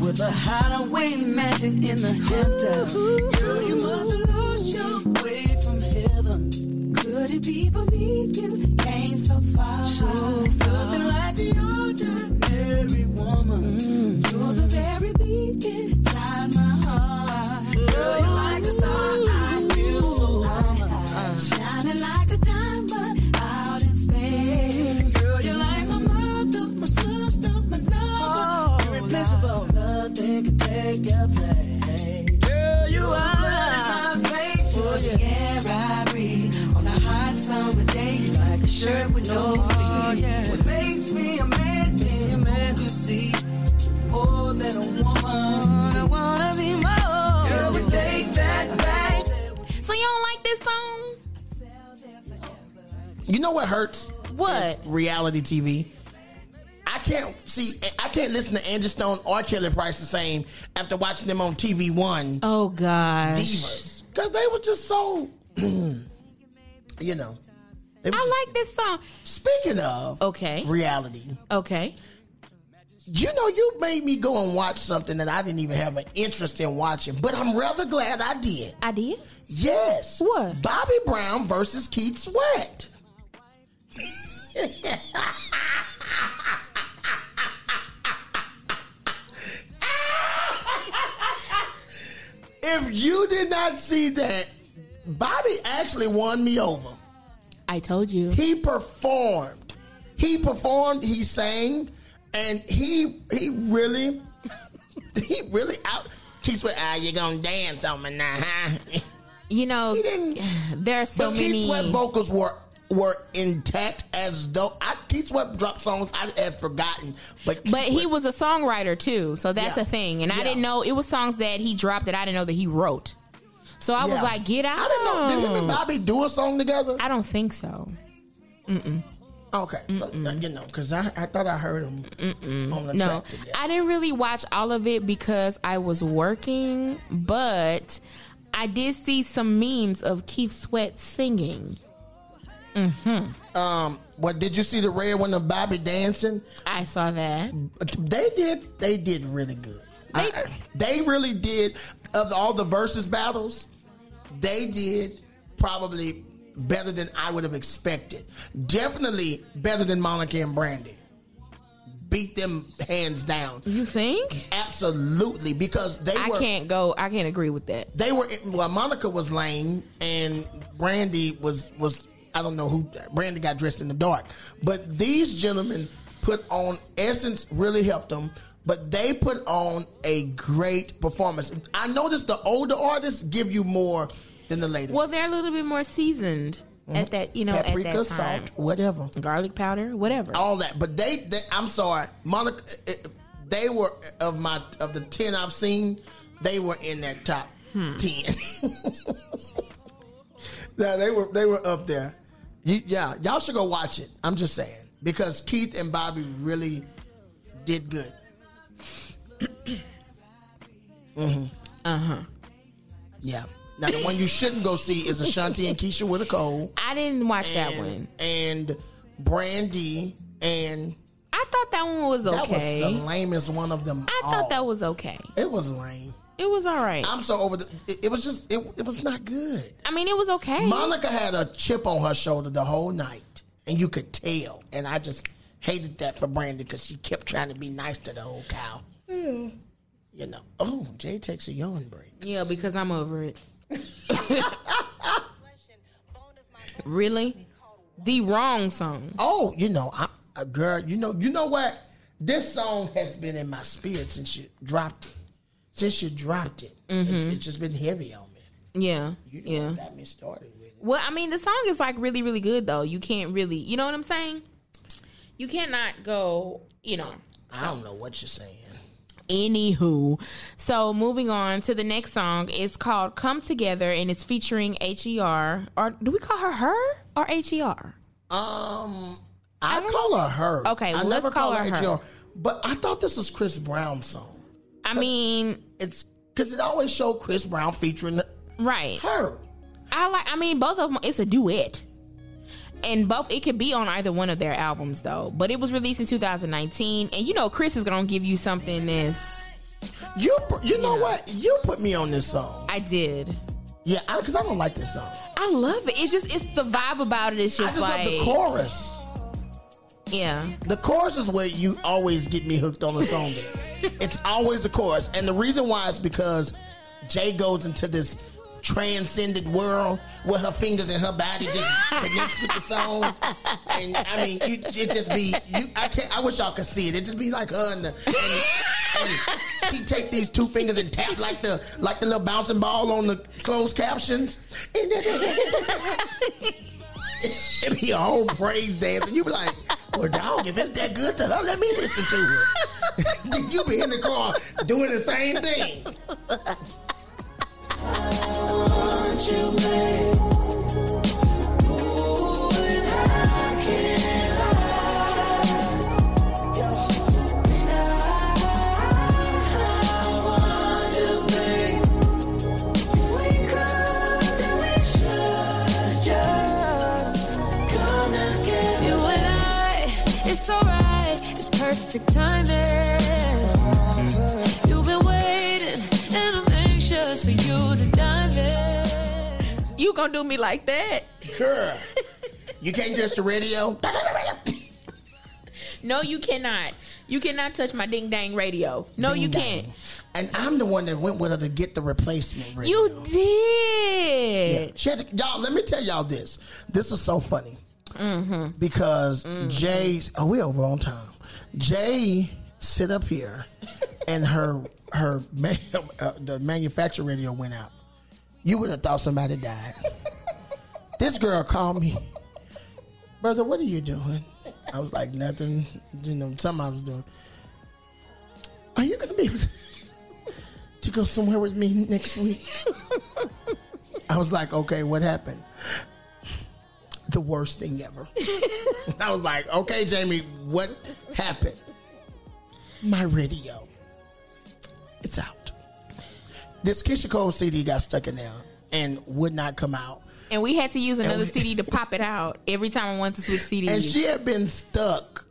With a hideaway mansion in the Hamptons. Girl, you must have lost your way from heaven. Could it be for me? You came so far. So nothing like the ordinary woman. You're the shirt with no sleeves. What makes me a man, me a man could see more than a woman. I wanna be more. Girl, we take that back. So you don't like this song? You know what hurts? What? Reality TV. I can't see. I can't listen to Angie Stone or Kelly Price the same after watching them on TV One Oh God, Divas because they were just so. you know. I like this song. Speaking of Okay. reality, Okay. you know, you made me go and watch something that I didn't even have an interest in watching, but I'm rather glad I did. I did. Yes. What? Bobby Brown versus Keith Sweat. if you did not see that, Bobby actually won me over. I told you. He performed. He performed, he sang, and he he really he really out Keith Sweat, ah, you gonna dance on me now, huh? You know, He didn't there's so but many. Keith Sweat vocals were were intact as though I, Keith Sweat dropped songs I had forgotten, but Keith But he was a songwriter too, so that's Yeah. the thing. And I didn't know it was songs that he dropped that I didn't know that he wrote. So I was like, "Get out!" I didn't know. Did him and Bobby do a song together? I don't think so. Okay, you know, because I, I thought I heard him on the No, track together. I didn't really watch all of it because I was working, but I did see some memes of Keith Sweat singing. Mhm. Um, what did you see the red one of Bobby dancing? I saw that. They did. They did really good. They- I- they really did. Of all the versus battles, they did probably better than I would have expected. Definitely better than Monica and Brandy. Beat them hands down. You think? Absolutely, because they I were. can't go. I can't agree with that. They were well. Monica was lame, and Brandy was was. I don't know who. Brandy got dressed in the dark, but these gentlemen put on. Essence really helped them, but they put on a great performance. I noticed the older artists give you more than the later. Well, they're a little bit more seasoned mm-hmm. at that. You know, Paprika, at that time. salt, whatever, garlic powder, whatever. all that. But they, they I'm sorry, Monica. They were of my of the ten I've seen. They were in that top hmm. ten. Yeah, they were they were up there. You, yeah, y'all should go watch it. I'm just saying because Keith and Bobby really did good. Hmm Uh huh. Yeah. Now the one you shouldn't go see is Ashanti and Keyshia with a cold. I didn't watch that one. And Brandy and I thought that one was okay. that was the lamest one of them. I all. thought that was okay. it was lame. It was all right. I'm so over the. It, it was just it, it was not good. I mean, it was okay. Monica had a chip on her shoulder the whole night, and you could tell. And I just hated that for Brandy because she kept trying to be nice to the old cow. You know. Oh, Jaie takes a yawn break. yeah, because I'm over it. really? The wrong song. Oh, you know, I, a girl. You know, you know what? This song has been in my spirit since you dropped it. Since you dropped it, it's, mm-hmm. it's just been heavy on me. Yeah. You know yeah. what got me started with it. Well, I mean, the song is like really, really good though. You can't really, you know what I'm saying? You cannot go, you know. I don't know what you're saying. Anywho, so moving on to the next song, it's called "Come Together" and it's featuring Her. Or do we call her her or Her? Um, I, don't call her her. Okay, I let's call her her. HR. But I thought this was Chris Brown's song. I mean, It's because it always showed Chris Brown featuring right. her. I like. I mean, both of them. It's a duet, and both it could be on either one of their albums though. But it was released in 2019, and you know Chris is gonna give you something that's. You you know what? You put me on this song. I did. Yeah, because I, don't like this song. I love it. It's just it's the vibe about it. It's just, I just, like love the chorus. yeah. The chorus is where you always get me hooked on the song. it's always the chorus, and the reason why is because Jaie goes into this transcended world where her fingers and her body just connects with the song. And I mean, you, it just be you. I can't. I wish y'all could see it. It just be like her and the. And, and she take these two fingers and tap like the like the little bouncing ball on the closed captions. And then, It'd be a whole praise dance, and you be like, "Well, dog, if it's that good to her, let me listen to it." You be in the car doing the same thing. Perfect timing. You've been waiting, and I'm anxious for you to. You gonna do me like that? Girl, you can't touch the radio. No, you cannot. You cannot touch my ding dang radio. No, you Ding can't. dong. And I'm the one that went with her to get the replacement radio. You did. Yeah. She had to, y'all, let me tell y'all this. This was so funny. Because Jaie's, oh, we over on time. Jaie sit up here and her, her, uh, the manufacturer radio went out. You would have thought somebody died. this girl called me, brother, what are you doing? I was like, nothing, you know, something I was doing. Are you going to be able to, to go somewhere with me next week? I was like, okay, what happened? The worst thing ever. I was like, okay, Jamie, what happened? My radio. This Keyshia Cole CD got stuck in there and would not come out. And we had to use another we- CD to pop it out every time I wanted to switch CDs. And she had been stuck.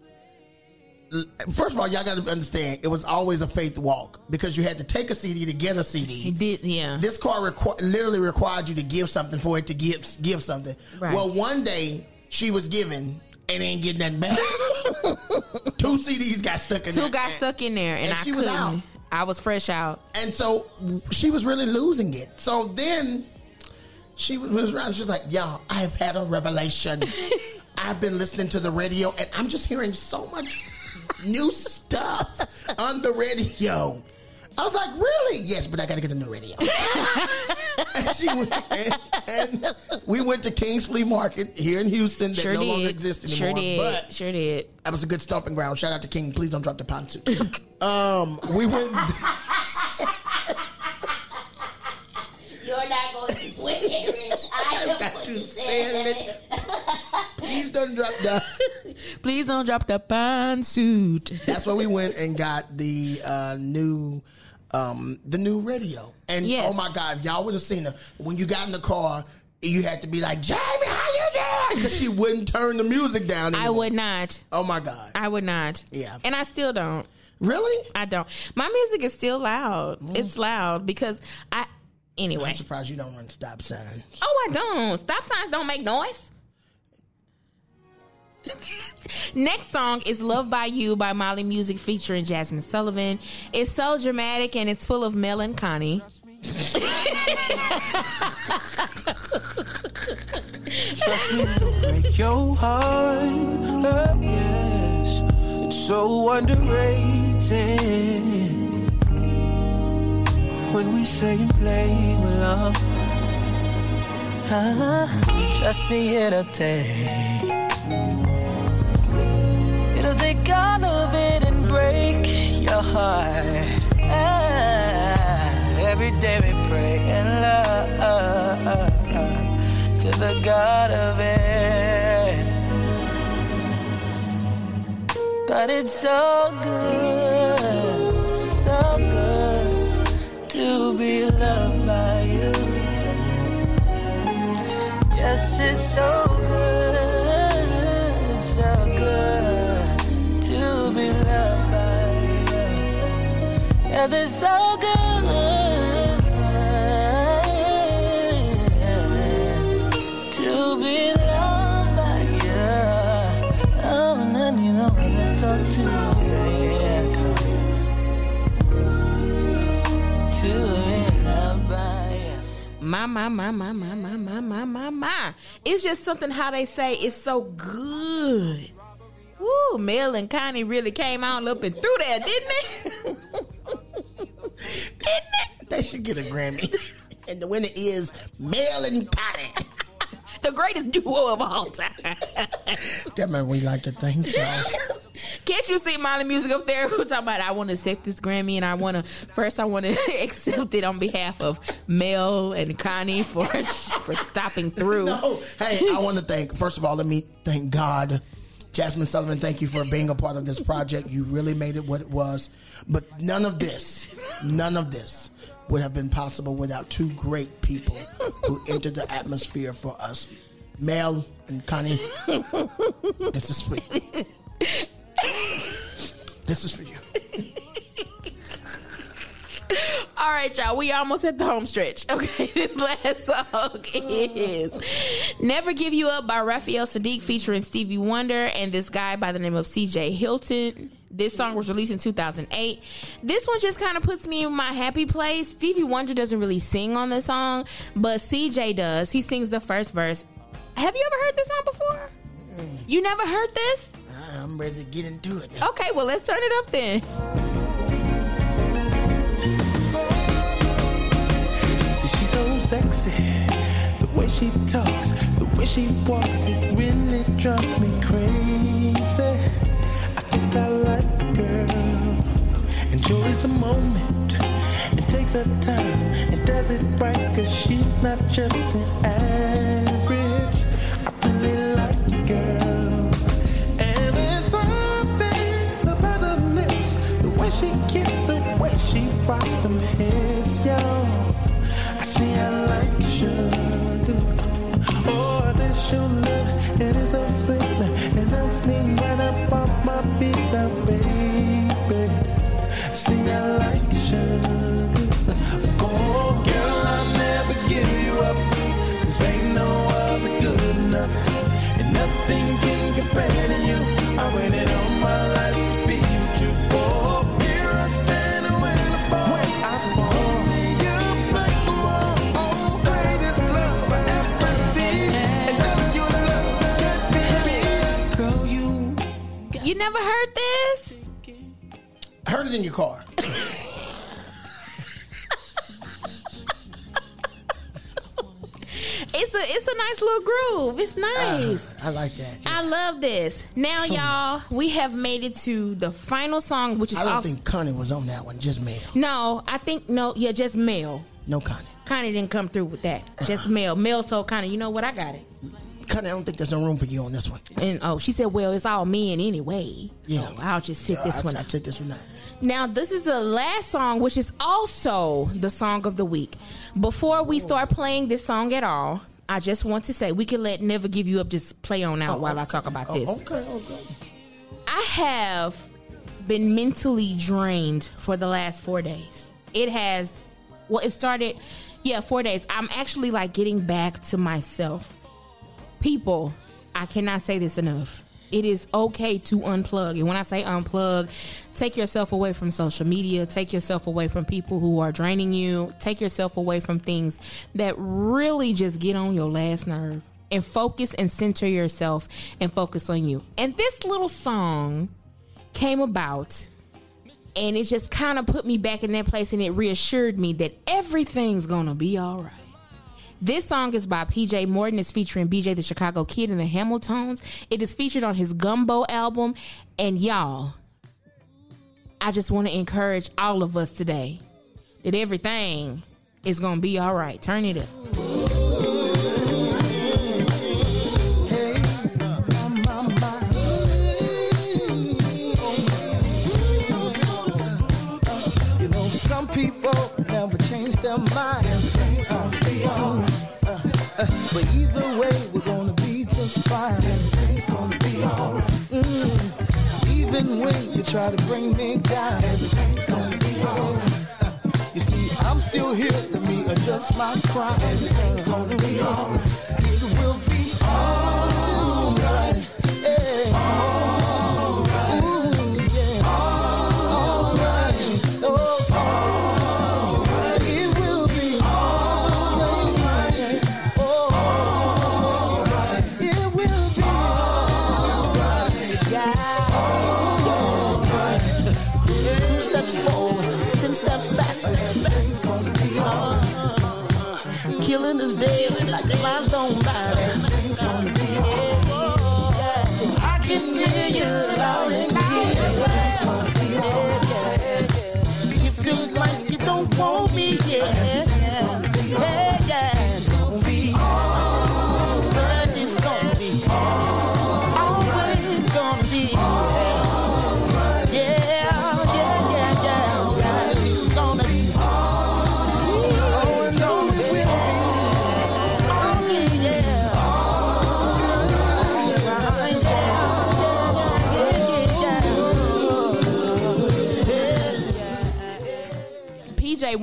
First of all, y'all got to understand, it was always a faith walk because you had to take a CD to get a CD. It did, yeah. This car requ- literally required you to give something for it to give give something. Right. Well, one day she was giving and ain't getting nothing back. Two CDs got stuck in Two there. got And- stuck in there, and, and I she was couldn't. out. I was fresh out. And so she was really losing it. So then she was, around. She's like, "Y'all, I've had a revelation. I've been listening to the radio, and I'm just hearing so much new stuff on the radio." I was like, "Really? Yes, but I got to get a new radio." and she went, and, and we went to King's Flea Market here in Houston that Sure no did. longer exists anymore. Sure did. But sure did. that was a good stomping ground. Shout out to King. Please don't drop the pound suit. um, we went. You're not going to win it. I know got what you you said. it. Please don't drop the. Please don't drop the pantsuit. That's where we went and got the uh, new, um, the new radio. And Yes. oh my God, y'all would have seen her when you got in the car. You had to be like, Jamie, how you doing? Because she wouldn't turn the music down. I would not. Oh my God. I would not. Yeah. And I still don't. Really? I don't. My music is still loud. It's loud because I. Anyway. I'm surprised you don't run stop signs. Oh, I don't. Stop signs don't make noise. Next song is Love by You by Mali Music featuring Jazmine Sullivan. It's so dramatic and it's full of melancholy. Trust me, break your heart. Oh, yes, it's so underrated. When we say and play with love, Uh-huh. Trust me, it'll take. It'll take all of it and break your heart. Ah, every day we pray and love to the God of it. But it's so good, so good. To be loved by you. Yes, it's so Yes, it's so good. My, my, my, my, my, my, my, my, my, my. It's just something how they say it's so good. Woo, Mel and Connie really came out up and through there, didn't they? They should get a Grammy. and the winner is Mel and Connie. the greatest duo of all time. That man we like to think so. Can't you see Mali Music up there who talking about I want to accept this Grammy and I want to first I want to accept it on behalf of Mel and Connie for for stopping through. No, hey, I want to thank, first of all, let me thank God. Jazmine Sullivan, thank you for being a part of this project. You really made it what it was. But none of this, none of this would have been possible without two great people who entered the atmosphere for us. Mel and Connie, this is for you. This is for you. All right, y'all. We almost at the home stretch. Okay, this last song is "Never Give You Up" by Raphael Saadiq featuring Stevie Wonder and this guy by the name of C.J. Hilton. This song was released in 2008. This one just kind of puts me in my happy place. Stevie Wonder doesn't really sing on this song, but CJ does. He sings the first verse. Have you ever heard this song before? You never heard this? I'm ready to get into it. now. Okay, well let's turn it up then. See, she's so sexy. The way she talks, the way she walks, it really drives me crazy. Like the girl. Enjoys the moment and takes her time and does it right, cause she's not just an average. It in your car. It's a it's a nice little groove. It's ah, nice. I like that. I love this. Now, hmm. y'all, we have made it to the final song, which is I don't also think Connie was on that one, just Mel. no. I think no. Yeah, just Mel. No Connie. Connie didn't come through with that. Just Mel. Mel told Connie, you know what? I got it. Connie, I don't think there's no room for you on this one. And oh, she said, well, it's all men anyway. Yeah. So I'll just sit this I, one I out. take this one out. Now, this is the last song, which is also the song of the week. Before we start playing this song at all, I just want to say we can let Never Give You Up just play on out oh, while I talk about Oh, this. Oh, okay, oh, okay. I have been mentally drained for the last four days. It has, well, it started, yeah, four days. I'm actually like getting back to myself. People, I cannot say this enough. It is okay to unplug. And when I say unplug, take yourself away from social media, take yourself away from people who are draining you, take yourself away from things that really just get on your last nerve and focus and center yourself and focus on you. And this little song came about and it just kind of put me back in that place and it reassured me that everything's gonna be all right. This song is by PJ Morton. It's featuring BJ the Chicago Kid and the Hamiltons. It is featured on his Gumbo album. And y'all, I just want to encourage all of us today that everything is going to be all right. Turn it up. You But either way, we're gonna be just fine. Everything's gonna be alright. Mm. Even when you try to bring me down, everything's gonna be alright. You see, I'm still here. Let me adjust my crown. Everything's gonna be alright.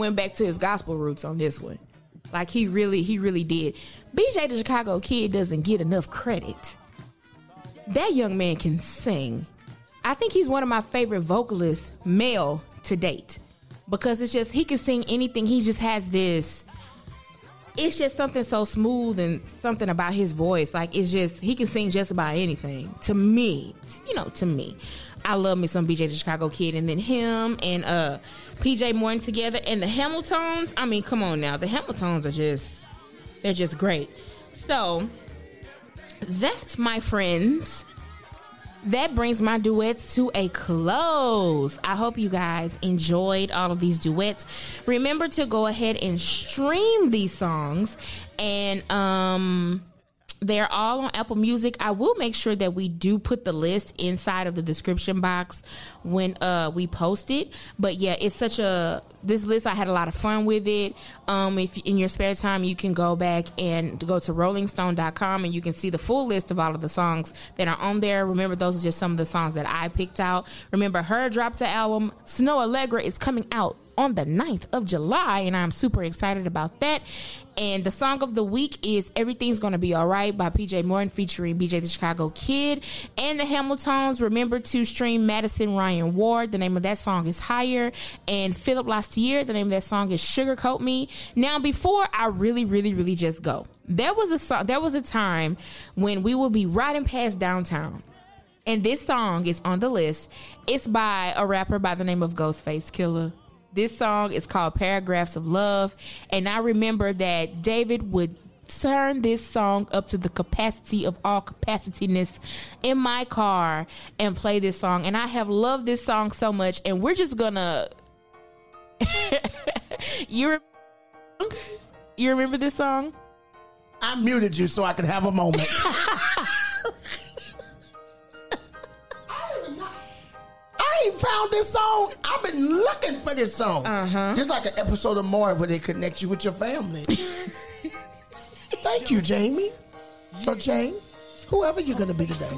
Went back to his gospel roots on this one. Like he really, he really did. BJ the Chicago Kid doesn't get enough credit. That young man can sing. I think he's one of my favorite vocalists, male to date, because it's just he can sing anything. He just has this. It's just something so smooth and something about his voice. Like it's just he can sing just about anything. To me, you know, to me, I love me some BJ the Chicago Kid, and then him and uh PJ Morton together, and the Hamiltons. I mean, come on now, the Hamiltons are just they're just great. So that, my friends, that brings my duets to a close. I hope you guys enjoyed all of these duets. Remember to go ahead and stream these songs and um they're all on Apple Music. I will make sure that we do put the list inside of the description box when uh we post it. But yeah, it's such a this list I had a lot of fun with it. Um if in your spare time you can go back and go to rollingstone.com and you can see the full list of all of the songs that are on there. Remember those are just some of the songs that I picked out. Remember her dropped the album Snoh Aalegra is coming out on the 9th of July, and I'm super excited about that. And the song of the week is Everything's Gonna Be Alright by PJ Morton featuring BJ the Chicago Kid and the Hamiltons. Remember to stream Madison Ryann Ward. The name of that song is Higher. And Philip Lassiter, the name of that song is Sugarcoat Me. Now, before I really, really, really just go, there was a song, there was a time when we will be riding past downtown and this song is on the list. It's by a rapper by the name of Ghostface Killah. This song is called Paragraphs of Love. And I remember that David would turn this song up to the capacity of all capacityness in my car and play this song. And I have loved this song so much. And we're just gonna. you, re- you remember this song? I muted you so I could have a moment. I ain't found this song. I've been looking for this song. Uh-huh. Just like an episode of More where they connect you with your family. Thank you, Jamie. Or Jane. Whoever you're going to be today.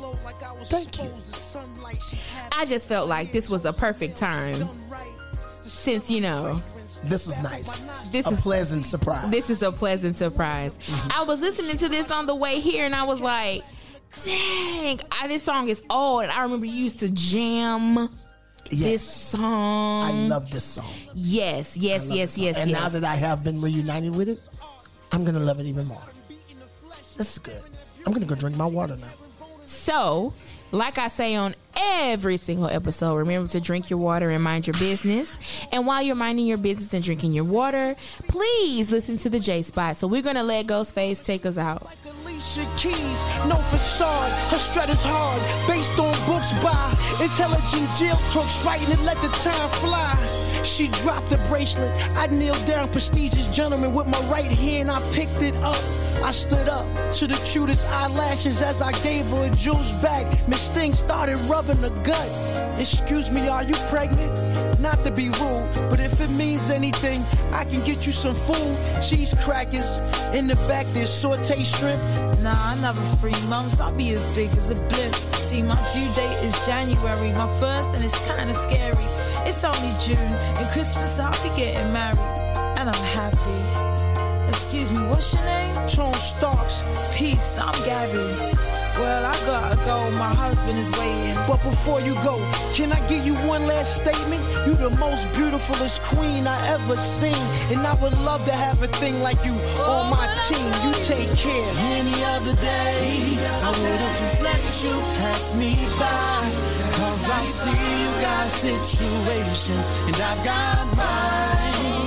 Thank you. I just felt like this was a perfect time since, you know, This is nice. This a is- pleasant surprise. this is a pleasant surprise. I was listening to this on the way here and I was like, dang, I, this song is old. And I remember you used to jam this yes. song. I love this song. Yes, yes, yes, yes, And yes. now that I have been reunited with it, I'm going to love it even more. This is good. I'm going to go drink my water now. So, like I say on every single episode, remember to drink your water and mind your business. And while you're minding your business and drinking your water, please listen to the J Spot. So we're gonna let Ghostface take us out. Alicia Keys, no facade, her strut is hard, based on books by intelligent jail crooks, writing it, let the time fly. She dropped the bracelet, I kneeled down, prestigious gentleman with my right hand, I picked it up. I stood up to the cutest eyelashes as I gave her a juice back. Miss Thing started rubbing the gut. Excuse me, are you pregnant? Not to be rude, but if it means anything, I can get you some food. Cheese crackers. In the back, there's saute shrimp. Nah, I never free. Mums, I'll be as big as a blimp. See, my due date is January, my first, and it's kinda scary. It's only June, and Christmas I'll be getting married, and I'm happy. What's your name? Tone Starks. Peace, I'm Gabby. Well, I gotta go, my husband is waiting. But before you go, can I give you one last statement? You the most beautifulest queen I ever seen. And I would love to have a thing like you on my team. You take care. Any other day, I would've just let you pass me by. Cause I see you got situations, and I've got mine.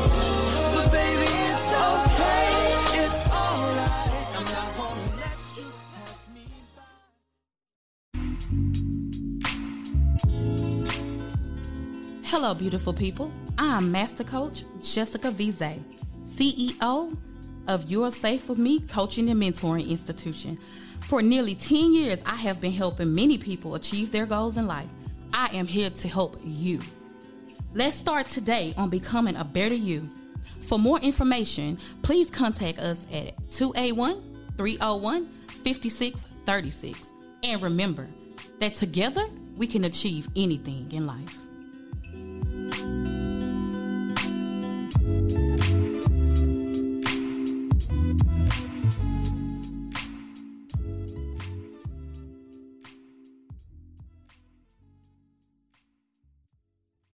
Hello, beautiful people. I'm Master Coach Jessica Vize, CEO of You're Safe with Me Coaching and Mentoring Institution. For nearly 10 years, I have been helping many people achieve their goals in life. I am here to help you. Let's start today on becoming a better you. For more information, please contact us at 281 301 5636. And remember that together we can achieve anything in life you